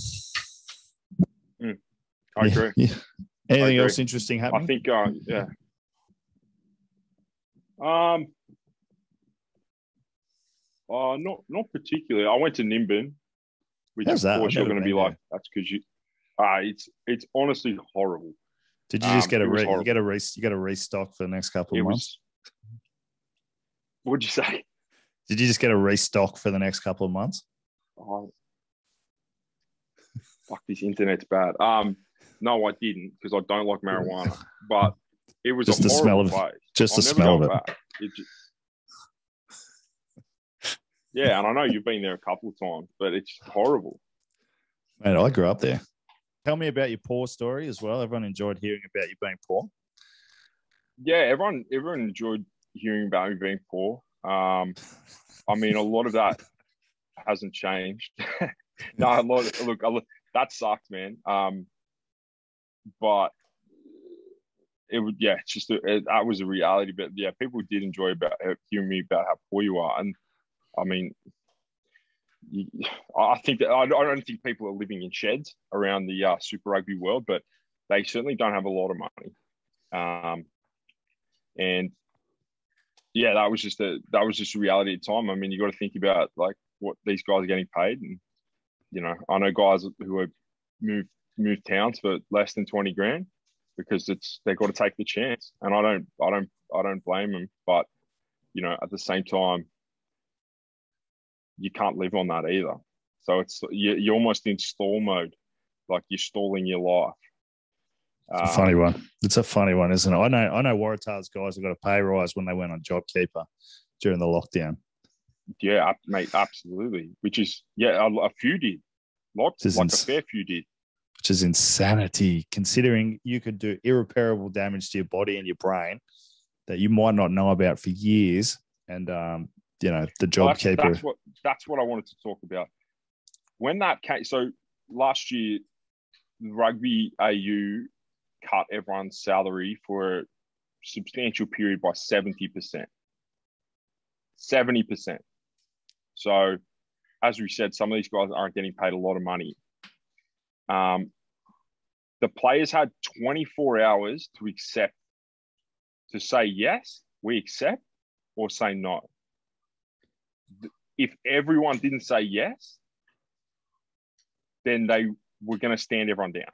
[SPEAKER 2] Mm, I agree.
[SPEAKER 1] Yeah. Anything
[SPEAKER 2] agree.
[SPEAKER 1] else interesting happening?
[SPEAKER 2] I think, uh, yeah. Um, uh, not not particularly. I went to Nimbin, which
[SPEAKER 1] How's
[SPEAKER 2] of course you're going to be
[SPEAKER 1] been
[SPEAKER 2] like, that's because you. Ah, it's it's honestly horrible.
[SPEAKER 1] Did you just
[SPEAKER 2] um,
[SPEAKER 1] get a re- you get a re- you get a restock for the next couple
[SPEAKER 2] It
[SPEAKER 1] of months?
[SPEAKER 2] was. What'd you say?
[SPEAKER 1] Did you just get a restock for the next couple of months?
[SPEAKER 2] Oh, fuck, this internet's bad. Um, no, I didn't because I don't like [laughs] marijuana. But it was
[SPEAKER 1] Just
[SPEAKER 2] a
[SPEAKER 1] the smell of-
[SPEAKER 2] place.
[SPEAKER 1] Just
[SPEAKER 2] I'll
[SPEAKER 1] the smell of it.
[SPEAKER 2] It ju- yeah, and I know you've been there a couple of times, but it's horrible.
[SPEAKER 1] Man, I grew up there. Tell me about your poor story as well. Everyone enjoyed hearing about you being poor.
[SPEAKER 2] Yeah, everyone everyone enjoyed hearing about me being poor. Um, I mean, a lot of that hasn't changed. [laughs] no, a lot. Look, a lot, that sucked, man. Um, but it would, yeah, it's just a, it, that was a reality. But yeah, people did enjoy about hearing me about how poor you are, and I mean, I think that I don't think people are living in sheds around the uh, Super Rugby world, but they certainly don't have a lot of money. Um, and yeah, that was just a that was just a reality at time. I mean, you got to think about like what these guys are getting paid, and you know, I know guys who have moved moved towns for less than twenty grand because it's they've got to take the chance, and I don't I don't I don't blame them, but you know, at the same time, you can't live on that either. So it's you, you're almost in stall mode, like you're stalling your life.
[SPEAKER 1] It's a funny one. It's a funny one, isn't it? I know. I know. Waratahs guys have got a pay rise when they went on JobKeeper during the lockdown.
[SPEAKER 2] Yeah, mate, absolutely. Which is yeah, a, a few did,
[SPEAKER 1] is
[SPEAKER 2] like a fair few did.
[SPEAKER 1] Which is insanity considering you could do irreparable damage to your body and your brain that you might not know about for years. And, um, you know, the
[SPEAKER 2] Well,
[SPEAKER 1] job
[SPEAKER 2] that's,
[SPEAKER 1] keeper.
[SPEAKER 2] that's what that's what I wanted to talk about. When that case, so last year, rugby AU cut everyone's salary for a substantial period by seventy percent. Seventy percent. So, as we said, some of these guys aren't getting paid a lot of money. Um, the players had 24 hours to accept, to say yes, we accept, or say no. If everyone didn't say yes, then they were going to stand everyone down.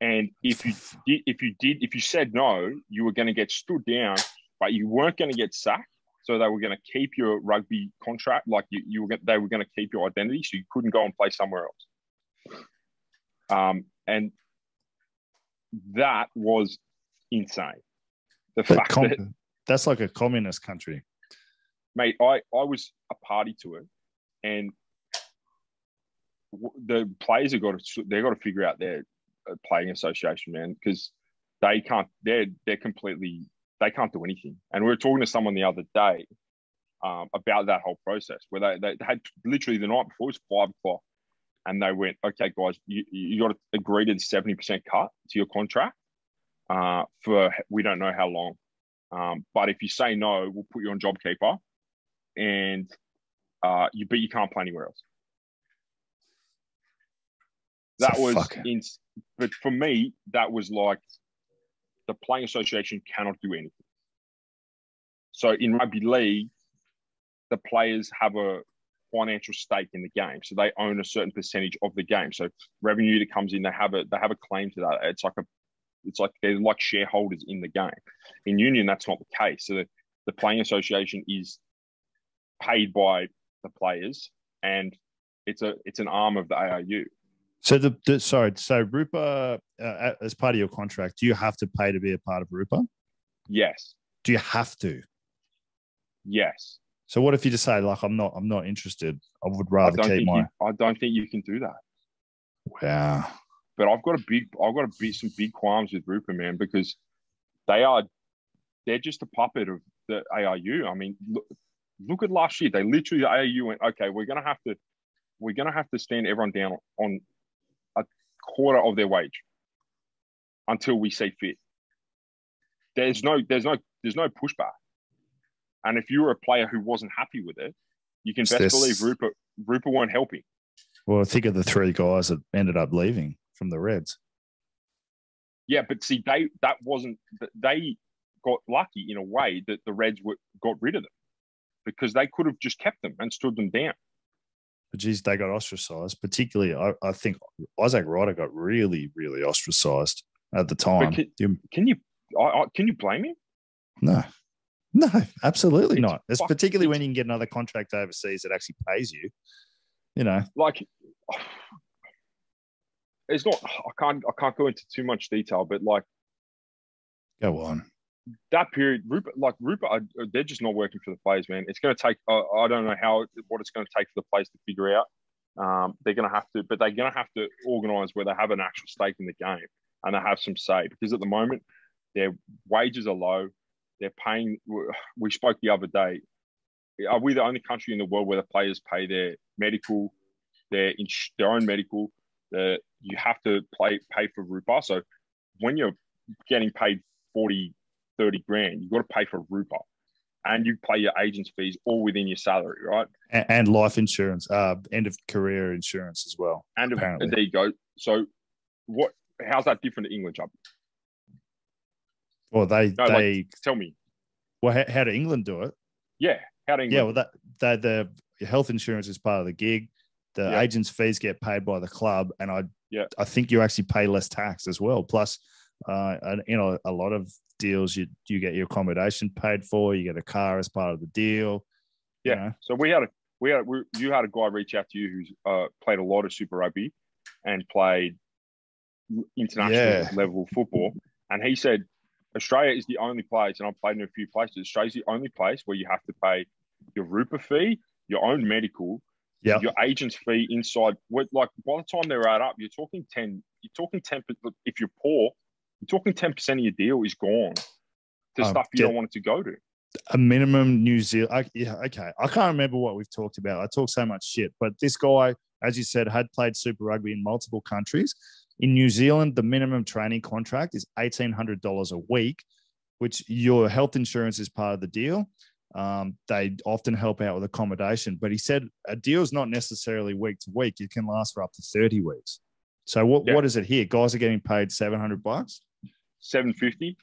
[SPEAKER 2] And if you did, if you did, if you said no, you were going to get stood down, but you weren't going to get sacked. So they were going to keep your rugby contract, like you, you were. They were going to keep your identity, so you couldn't go and play somewhere else. Um, and that was insane. The
[SPEAKER 1] But
[SPEAKER 2] fact
[SPEAKER 1] com-
[SPEAKER 2] that
[SPEAKER 1] that's like a communist country.
[SPEAKER 2] mate, I, I was a party to it, and the players have got to they got to figure out their uh, playing association, man, because they can't. They're they're completely they can't do anything. And we were talking to someone the other day um, about that whole process, where they, they had literally the night before it was five o'clock, and they went, "Okay, guys, you you got to agree to the seventy percent cut to your contract uh, for we don't know how long." Um, but if you say no, we'll put you on JobKeeper, and uh, you but you can't play anywhere else. That
[SPEAKER 1] a
[SPEAKER 2] was in, but for me, that was like the playing association cannot do anything. So in rugby league, the players have a financial stake in the game, so they own a certain percentage of the game. So revenue that comes in, they have a they have a claim to that. It's like a it's like they're like shareholders in the game. In union, that's not the case. So the, the playing association is paid by the players, and it's a it's an arm of the ARU.
[SPEAKER 1] So the, the sorry, so Rupa, uh, as part of your contract, do you have to pay to be a part of Rupa?
[SPEAKER 2] Yes,
[SPEAKER 1] Do you have to?
[SPEAKER 2] yes.
[SPEAKER 1] So what if you just say like I'm not I'm not interested. I would rather
[SPEAKER 2] don't
[SPEAKER 1] keep my
[SPEAKER 2] you, I don't think you can do that.
[SPEAKER 1] wow.
[SPEAKER 2] But I've got a big I've got a big some big qualms with Rupa, man, because they are they're just a puppet of the ARU. I mean, look, look at last year. They literally the ARU went, okay, we're gonna have to we're gonna have to stand everyone down on a quarter of their wage. until we see fit. There's no, there's no, there's no pushback. And if you were a player who wasn't happy with it, you can best
[SPEAKER 1] This-
[SPEAKER 2] believe Rupa Rupa weren't helping.
[SPEAKER 1] Well, think of the three guys that ended up leaving from the Reds.
[SPEAKER 2] Yeah, but see, they that wasn't they got lucky in a way that the Reds were, got rid of them because they could have just kept them and stood them down.
[SPEAKER 1] But geez, they got ostracized. Particularly, I, I think Izack Rodda got really, really ostracized at the time.
[SPEAKER 2] can-
[SPEAKER 1] You-
[SPEAKER 2] Can you I, I, can you blame him?
[SPEAKER 1] no, no, absolutely not. It's
[SPEAKER 2] fuck-
[SPEAKER 1] particularly when you can get another contract overseas that actually pays you. You know,
[SPEAKER 2] Like, it's not. I can't. I can't go into too much detail, but like
[SPEAKER 1] go on.
[SPEAKER 2] that period, Rupa, like Rupa, they're just not working for the players, man. It's going to take. Uh, I don't know how what it's going to take for the players to figure out. Um, they're going to have to, but they're going to have to organise where they have an actual stake in the game and they have some say because at the moment their wages are low. They're paying. We spoke the other day. Are we the only country in the world where the players pay their medical, their ins- their own medical? The you have to play pay for Rupa. So when you're getting paid 40, 30 grand, you've got to pay for Rupa. And you pay your agent's fees all within your salary, right?
[SPEAKER 1] And, and life insurance, uh, end of career insurance as well.
[SPEAKER 2] And,
[SPEAKER 1] Apparently.
[SPEAKER 2] there you go. So what how's that different to England job?
[SPEAKER 1] Well, they
[SPEAKER 2] No, like-
[SPEAKER 1] they
[SPEAKER 2] Tell me.
[SPEAKER 1] well, how, how did England do it?
[SPEAKER 2] Yeah. How do England
[SPEAKER 1] Yeah, well, that that the health insurance is part of the gig. The
[SPEAKER 2] Yeah.
[SPEAKER 1] agent's fees get paid by the club, and I
[SPEAKER 2] Yeah.
[SPEAKER 1] I think you actually pay less tax as well. Plus, uh, you know, a lot of deals you you get your accommodation paid for, you get a car as part of the deal. you
[SPEAKER 2] Yeah.
[SPEAKER 1] know.
[SPEAKER 2] So we had a we had we, you had a guy reach out to you who's uh, played a lot of Super Rugby and played international
[SPEAKER 1] Yeah.
[SPEAKER 2] level football, and he said Australia is the only place, and I've played in a few places. Australia's the only place where you have to pay your Rupa fee, your own medical,
[SPEAKER 1] Yeah.
[SPEAKER 2] your agent's fee inside. Like by the time they're add up, you're talking ten. You're talking ten. If you're poor, you're talking ten percent of your deal is gone to
[SPEAKER 1] Oh,
[SPEAKER 2] stuff you
[SPEAKER 1] get-
[SPEAKER 2] don't want it to go to.
[SPEAKER 1] a minimum New Zealand. I, yeah, okay. I can't remember what we've talked about. I talk so much shit, but this guy, as you said, had played Super Rugby in multiple countries. In New Zealand, the minimum training contract is eighteen hundred dollars a week, which your health insurance is part of the deal. Um, they often help out with accommodation, but he said a deal is not necessarily week to week. It can last for up to thirty weeks. So what,
[SPEAKER 2] Yeah.
[SPEAKER 1] what is it here? Guys are getting paid seven hundred bucks
[SPEAKER 2] Seven fifty.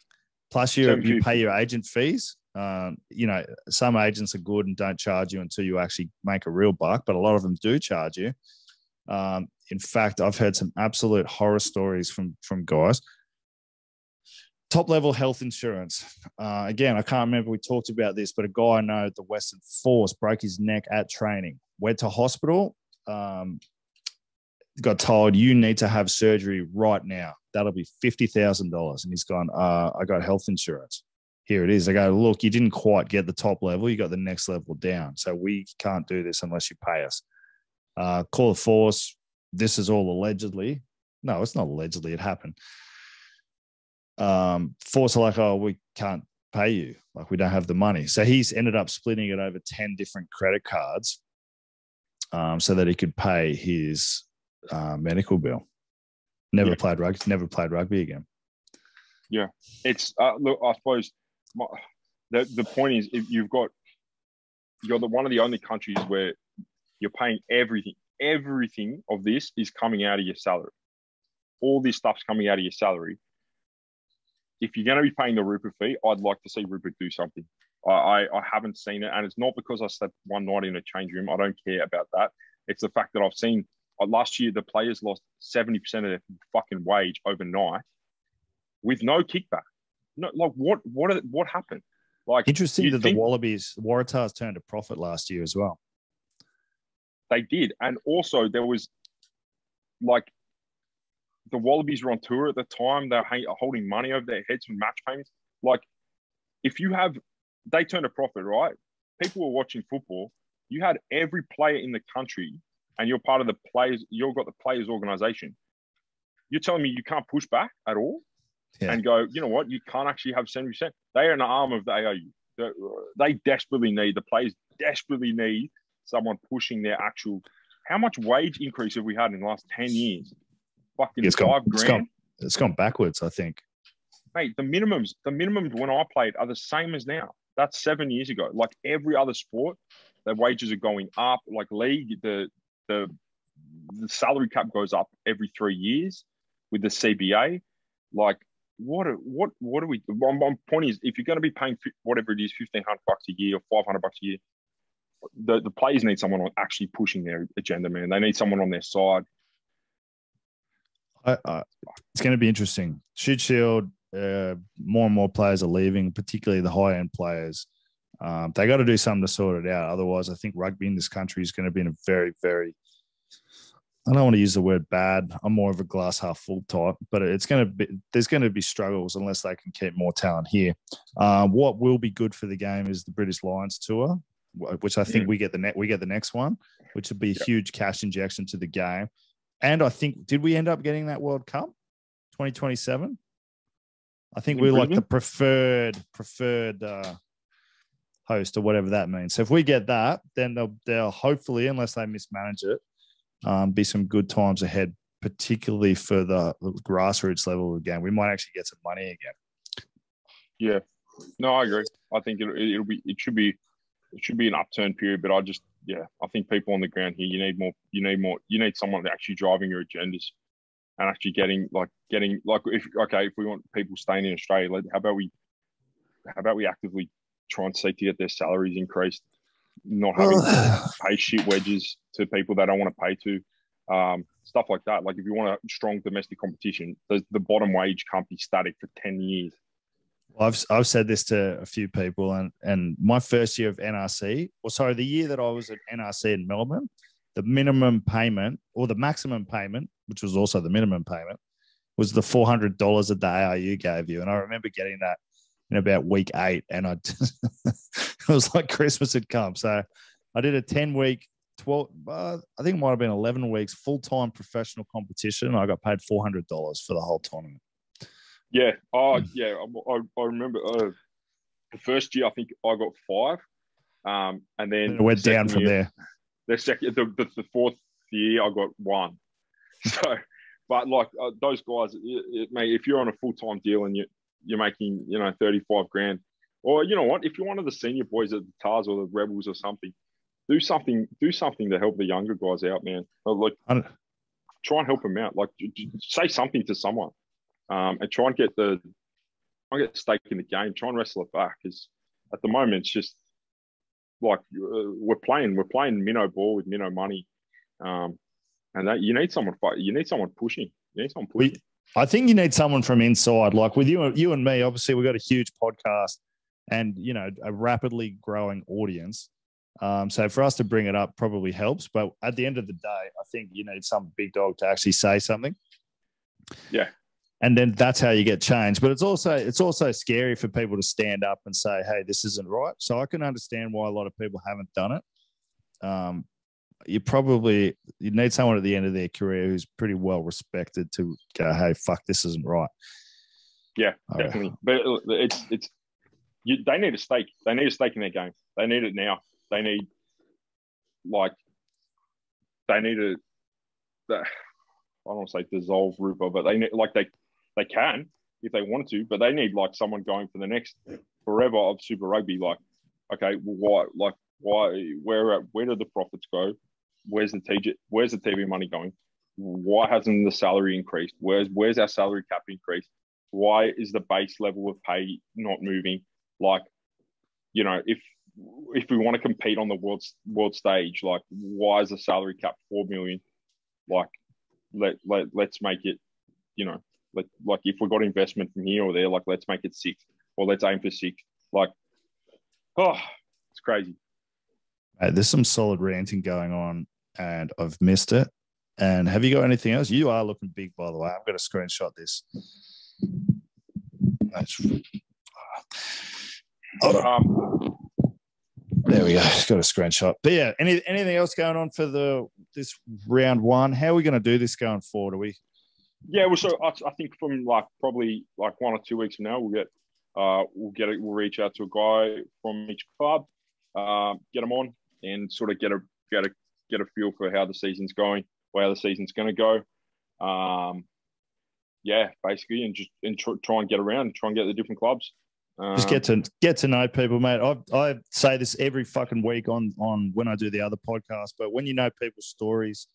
[SPEAKER 1] plus you you pay your agent fees. Um, you know, some agents are good and don't charge you until you actually make a real buck, but a lot of them do charge you. Um, in fact, I've heard some absolute horror stories from from guys. Top level health insurance. Uh, again, I can't remember we talked about this, but a guy I know at the Western Force broke his neck at training, went to hospital, um, got told you need to have surgery right now. That'll be fifty thousand dollars, and he's gone. Uh, I got health insurance. Here it is. I go, look, you didn't quite get the top level. You got the next level down. So we can't do this unless you pay us. Uh, call the force. This is all allegedly. No, it's not allegedly. It happened. Um, force are like, oh, we can't pay you. Like we don't have the money. So he's ended up splitting it over ten different credit cards, um, so that he could pay his uh, medical bill. Never
[SPEAKER 2] Yeah.
[SPEAKER 1] played rugby. Never played rugby again. Yeah.
[SPEAKER 2] It's uh, look. I suppose my, the the point is if you've got you're the one of the only countries where you're paying everything. Everything of this is coming out of your salary. All this stuff's coming out of your salary. If you're going to be paying the Rupa fee, I'd like to see Rupa do something. I, I, I haven't seen it, and it's not because I slept one night in a change room. I don't care about that. It's the fact that I've seen uh, last year the players lost seventy percent of their fucking wage overnight with no kickback. No, like what what what happened? Like
[SPEAKER 1] Interesting that the Wallabies, Waratahs turned a profit last year as well.
[SPEAKER 2] They did, and also there was like the Wallabies were on tour at the time. They were ha- holding money over their heads from match payments. Like if you have, they turned a profit, right? People were watching football. You had every player in the country, and you're part of the players. You've got the players' organization. You're telling me you can't push back at all?
[SPEAKER 1] Yeah.
[SPEAKER 2] and go, you know what, you can't actually have 70%. They are an arm of the ARU. They desperately need, the players desperately need someone pushing their actual. How much wage increase have we had in the last 10 years? Fucking
[SPEAKER 1] It's
[SPEAKER 2] five
[SPEAKER 1] gone. It's
[SPEAKER 2] grand.
[SPEAKER 1] it's gone backwards. I think.
[SPEAKER 2] Mate, the minimums, the minimums when I played are the same as now. That's seven years ago. Like every other sport, the wages are going up. Like league, the the the salary cap goes up every three years with the CBA. Like what what what are we? My, my point is, if you're going to be paying whatever it is, fifteen hundred bucks a year or five hundred bucks a year, the, the players need someone actually pushing their agenda, man. They need someone on their side.
[SPEAKER 1] I, I, it's going to be interesting. Shute Shield, uh, more and more players are leaving, particularly the high end players. Um, they got to do something to sort it out. Otherwise, I think rugby in this country is going to be in a very, very I don't want to use the word bad. I'm more of a glass half full type, but it's going to be there's going to be struggles unless they can keep more talent here. Uh, what will be good for the game is the British Lions tour, which I think mm. we get the net we get the next one, which would be a yep. huge cash injection to the game. And I think did we end up getting that World Cup 2027? I think we're like the preferred preferred uh, host or whatever that means. So if we get that, then they'll they'll hopefully, unless they mismanage it, um, be some good times ahead, particularly for the grassroots level again. We might actually get some money again.
[SPEAKER 2] Yeah, no, I agree. I think it, it'll be it should be it should be an upturn period, but I just yeah, I think people on the ground here, you need more, you need more, you need someone actually driving your agendas and actually getting like getting like if okay, if we want people staying in Australia, how about we how about we actively try and seek to get their salaries increased not having to [sighs] pay shit wedges to people they don't want to pay to, um, stuff like that. Like if you want a strong domestic competition, the, the bottom wage can't be static for ten years.
[SPEAKER 1] Well, I've I've said this to a few people, and and my first year of NRC, or sorry, the year that I was at NRC in Melbourne, the minimum payment or the maximum payment, which was also the minimum payment, was the four hundred dollars that the ARU gave you, and I remember getting that in about week eight, and I just, [laughs] it was like Christmas had come. So I did a ten week, twelve, uh, I think it might have been eleven weeks full time professional competition. I got paid four hundred dollars for the whole tournament.
[SPEAKER 2] Yeah. Oh, yeah. I, I remember uh, the first year. I think I got five, um, and then
[SPEAKER 1] it went down from
[SPEAKER 2] year,
[SPEAKER 1] there.
[SPEAKER 2] The second, the, the, the fourth year, I got one. [laughs] So, but like uh, those guys, it, it, mate, if you're on a full time deal and you you're making, you know, 35 grand. Or you know what? If you're one of the senior boys at the Tahs or the Rebels or something, do something, do something to help the younger guys out, man. Like try and help them out. Like say something to someone, um, and try and get the try and get stake in the game. Try and wrestle it back. Because at the moment, it's just like uh, we're playing, we're playing minnow ball with minnow money, um, and that you need someone fight. You need someone pushing. You need someone pushing.
[SPEAKER 1] We, I think you need someone from inside, like with you, you and me. Obviously, we've got a huge podcast and you know a rapidly growing audience. Um, so for us to bring it up probably helps. But at the end of the day, I think you need some big dog to actually say something.
[SPEAKER 2] Yeah.
[SPEAKER 1] And then that's how you get change. But it's also it's also scary for people to stand up and say, "Hey, this isn't right." So I can understand why a lot of people haven't done it. Um, you probably you need someone at the end of their career who's pretty well respected to go, hey, fuck, this isn't right.
[SPEAKER 2] Yeah, definitely. But it's it's you, they need a stake. They need a stake in their game. They need it now. They need like they need to. [sighs] I don't want to say dissolve Rupa, but they need like they they can if they wanted to, but they need like someone going for the next forever of Super Rugby. Like, okay, well, why? Like, why? Where where do the profits go? where's the TV, where's the TV money going? Why hasn't the salary increased? Where's where's our salary cap increased? Why is the base level of pay not moving? Like, you know, if if we want to compete on the world world stage, like why is the salary cap four million? Like, let let let's make it, you know, like like if we got investment from here or there, like let's make it six or let's aim for six. Like, oh, it's crazy.
[SPEAKER 1] there's some solid ranting going on and I've missed it. And have you got anything else? You are looking big, by the way. I'm going to screenshot this. Um, there we go. Got a screenshot. But yeah, any, anything else going on for the this round one? How are we going to do this going forward? Are we?
[SPEAKER 2] Yeah, well, so I, I think from like probably like one or two weeks from now, we'll get uh, we'll get it. We'll reach out to a guy from each club, uh, get them on, and sort of get a get a get a feel for how the season's going, how the season's going to go. Um, yeah, basically, and just and tr- try and get around, try and get the different clubs. Um,
[SPEAKER 1] Just get to get to know people, mate. I I say this every fucking week on on when I do the other podcast, but when you know people's stories,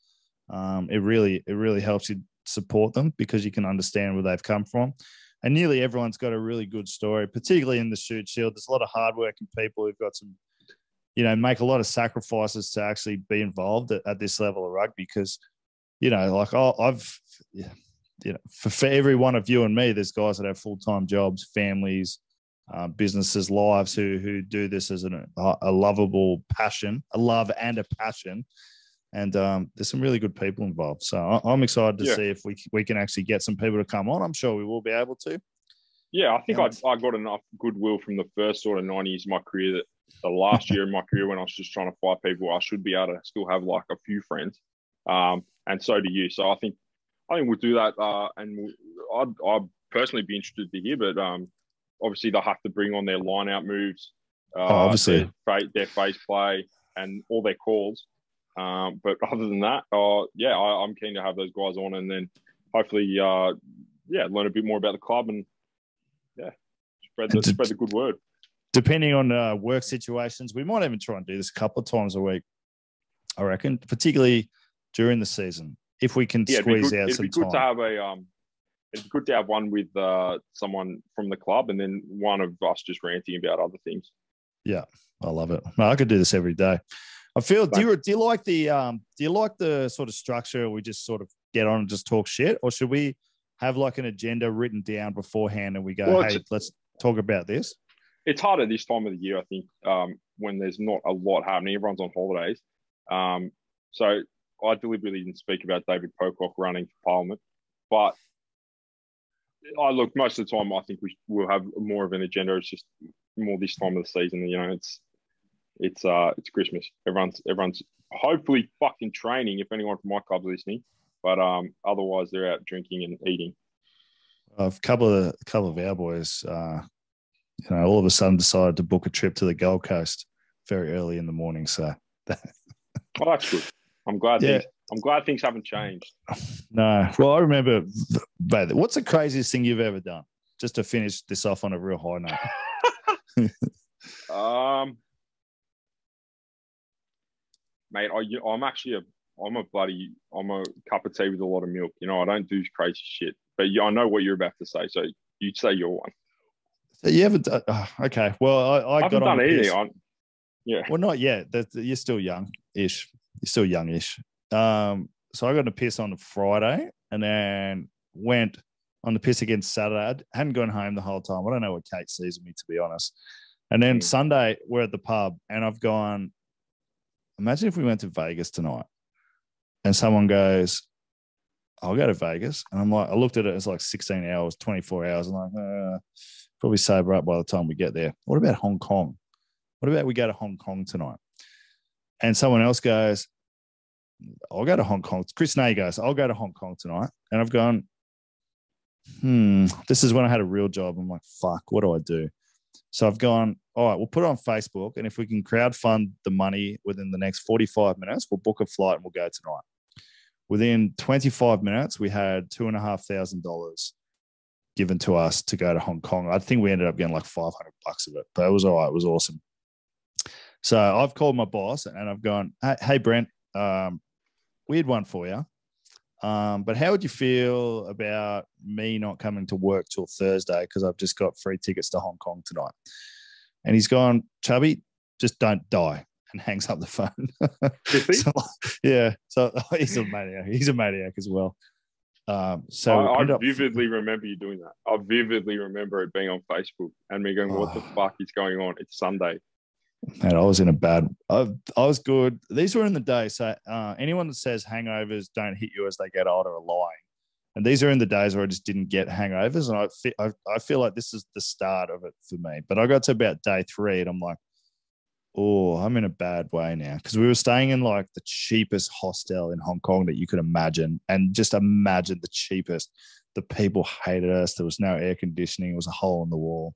[SPEAKER 1] um, it really it really helps you support them because you can understand where they've come from. And nearly everyone's got a really good story, particularly in the Shute Shield. There's a lot of hardworking people who've got some, you know, make a lot of sacrifices to actually be involved at, at this level of rugby because, you know, like oh, I've, you know, for, for every one of you and me, there's guys that have full time jobs, families, uh, businesses, lives who who do this as an, a lovable passion, a love and a passion. And um, there's some really good people involved. So I, am excited to
[SPEAKER 2] Yeah.
[SPEAKER 1] see if we we can actually get some people to come on. I'm sure we will be able to.
[SPEAKER 2] Yeah, I think. I, I got enough goodwill from the first sort of nine years of my career that the last year of my career when I was just trying to fight people, I should be able to still have like a few friends. Um, and so do you. So I think I think we'll do that. Uh, and we'll, I'd, I'd personally be interested to hear, but um, obviously they'll have to bring on their line out moves, uh,
[SPEAKER 1] Oh, obviously.
[SPEAKER 2] their, their face play and all their calls. Um, but [laughs] other than that, uh, yeah, I, I'm keen to have those guys on and then hopefully, uh, yeah, learn a bit more about the club and yeah, spread the spread the good word.
[SPEAKER 1] Depending on uh, work situations, we might even try and do this a couple of times a week. I reckon, particularly during the season, if we can
[SPEAKER 2] Yeah, it'd
[SPEAKER 1] squeeze
[SPEAKER 2] good,
[SPEAKER 1] out
[SPEAKER 2] it'd
[SPEAKER 1] some
[SPEAKER 2] be good
[SPEAKER 1] time.
[SPEAKER 2] to have a um, it'd be good to have one with uh someone from the club and then one of us just ranting about other things.
[SPEAKER 1] Yeah, I love it. No, I could do this every day. I feel. Do you do you like the um? Do you like the sort of structure? We just sort of get on and just talk shit, or should we have like an agenda written down beforehand and we go,
[SPEAKER 2] Well,
[SPEAKER 1] hey, let's talk about this?
[SPEAKER 2] It's harder this time of the year, I think, um, when there's not a lot happening. Everyone's on holidays. Um, so I deliberately didn't speak about David Pocock running for Parliament, but I look most of the time. I think we will have more of an agenda. It's just more this time of the season. You know, it's it's uh it's Christmas. Everyone's everyone's hopefully fucking training. If anyone from my club's listening, but um otherwise they're out drinking and eating.
[SPEAKER 1] A couple of a couple of our boys, uh, you know, all of a sudden decided to book a trip to the Gold Coast very early in the morning. So
[SPEAKER 2] Oh, that's good. I'm glad.
[SPEAKER 1] Yeah.
[SPEAKER 2] Things, I'm glad things haven't changed.
[SPEAKER 1] no, well, I remember. But what's the craziest thing you've ever done? Just to finish this off on a real high note. [laughs]
[SPEAKER 2] Um, mate, I, I'm actually a, I'm a bloody, I'm a cup of tea with a lot of milk. You know, I don't do crazy shit. But you, I know what you're about to say, so you say your one.
[SPEAKER 1] So you haven't done, oh, okay. Well, I, I,
[SPEAKER 2] I,
[SPEAKER 1] got
[SPEAKER 2] haven't
[SPEAKER 1] on
[SPEAKER 2] done anything. I'm, yeah,
[SPEAKER 1] Well, not yet. You're still young ish. You're still young-ish. Um, so I got on the piss on Friday and then went on the piss again Saturday. I hadn't gone home the whole time. I don't know what Kate sees me, to be honest. And then
[SPEAKER 2] Mm.
[SPEAKER 1] Sunday, we're at the pub and I've gone, imagine if we went to Vegas tonight and someone goes, I'll go to Vegas. And I'm like, I looked at it, it's like 16 hours, 24 hours. I'm like, uh, probably sober up by the time we get there. What about Hong Kong? What about we go to Hong Kong tonight? And someone else goes, I'll go to Hong Kong. Chris Nay goes, I'll go to Hong Kong tonight. And I've gone, hmm, this is when I had a real job. I'm like, fuck, what do I do? So I've gone, all right, we'll put it on Facebook. And if we can crowdfund the money within the next 45 minutes, we'll book a flight and we'll go tonight. Within 25 minutes, we had two and a half thousand dollars given to us to go to Hong Kong. I think we ended up getting like 500 bucks of it, but it was all right. It was awesome. So I've called my boss and I've gone, hey, hey Brent, um, weird one for you. Um, but how would you feel about me not coming to work till Thursday because I've just got free tickets to Hong Kong tonight? And he's gone, Chubby, just don't die, [laughs] and hangs up the phone. [laughs] So, yeah, so [laughs] he's a maniac. He's a maniac as well. Um, so
[SPEAKER 2] I, I
[SPEAKER 1] ended up-
[SPEAKER 2] vividly remember you doing that. I vividly remember it being on Facebook and me going, "What the
[SPEAKER 1] Oh. [sighs]
[SPEAKER 2] fuck is going on?" It's Sunday.
[SPEAKER 1] Man, I was in a bad. I, I was good. These were in the day. So uh, anyone that says hangovers don't hit you as they get older are lying. And these are in the days where I just didn't get hangovers, and I I, I feel like this is the start of it for me. But I got to about day three, and I'm like, oh, I'm in a bad way now because we were staying in like the cheapest hostel in Hong Kong that you could imagine, and just imagine the cheapest. The people hated us. There was no air conditioning. It was a hole in the wall.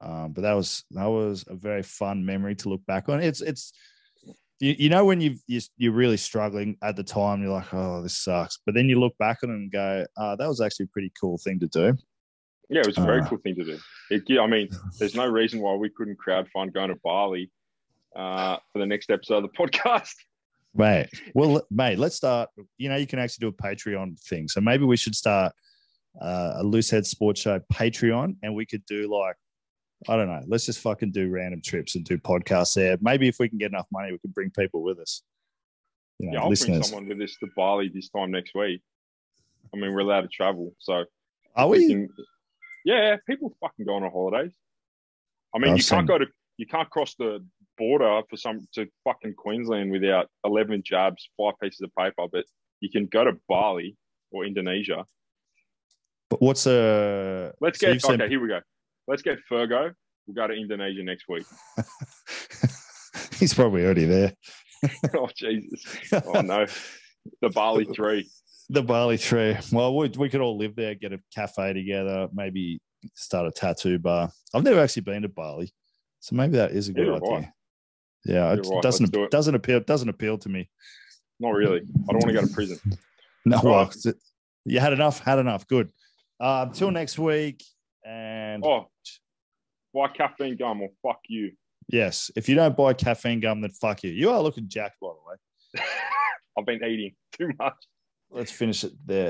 [SPEAKER 1] Um, but that was that was a very fun memory to look back on. It's it's you, you know when you've you, you're really struggling at the time, you're like, oh, this sucks. But then you look back on it and go, uh, that was actually a pretty cool thing to do.
[SPEAKER 2] Yeah, it was a very
[SPEAKER 1] Uh.
[SPEAKER 2] cool thing to do. It, yeah, I mean, [laughs] there's no reason why we couldn't crowdfund going to Bali uh, for the next episode of the [laughs] podcast.
[SPEAKER 1] Mate, well, mate, let's start. You know, you can actually do a Patreon thing. So maybe we should start uh, a Loose Head Sports Show Patreon and we could do like, I don't know, let's just fucking do random trips and do podcasts there. Maybe if we can get enough money, we can bring people with us. You know,
[SPEAKER 2] Yeah, I'll bring someone with us to Bali this time next week. I mean, we're allowed to travel, so
[SPEAKER 1] Are
[SPEAKER 2] we
[SPEAKER 1] we?
[SPEAKER 2] can- yeah, people fucking go on holidays. I mean,
[SPEAKER 1] I've
[SPEAKER 2] you can't go to you can't cross the border for some to fucking Queensland without eleven jabs, five pieces of paper, but you can go to Bali or Indonesia.
[SPEAKER 1] But what's a.
[SPEAKER 2] Let's
[SPEAKER 1] so
[SPEAKER 2] get okay. Here we go. Let's get Fergo. We'll go to Indonesia next week. [laughs]
[SPEAKER 1] He's probably already there. [laughs]
[SPEAKER 2] oh Jesus! Oh no, the Bali three.
[SPEAKER 1] the Bali Tree. Well, we, we could all live there, get a cafe together, maybe start a tattoo bar. I've never actually been to Bali, so maybe that is a good
[SPEAKER 2] I.
[SPEAKER 1] idea. Yeah,
[SPEAKER 2] Neither
[SPEAKER 1] it
[SPEAKER 2] I.
[SPEAKER 1] doesn't
[SPEAKER 2] do it.
[SPEAKER 1] doesn't appeal doesn't appeal to me.
[SPEAKER 2] Not really. I don't want to go to prison. [laughs]
[SPEAKER 1] No,
[SPEAKER 2] Right.
[SPEAKER 1] well, you had enough, had enough. Good. Uh, until next week, and
[SPEAKER 2] Oh, buy caffeine gum or fuck you.
[SPEAKER 1] yes, if you don't buy caffeine gum, then fuck you. You are looking jacked, by the way. [laughs]
[SPEAKER 2] I've been eating too much.
[SPEAKER 1] Let's finish it there.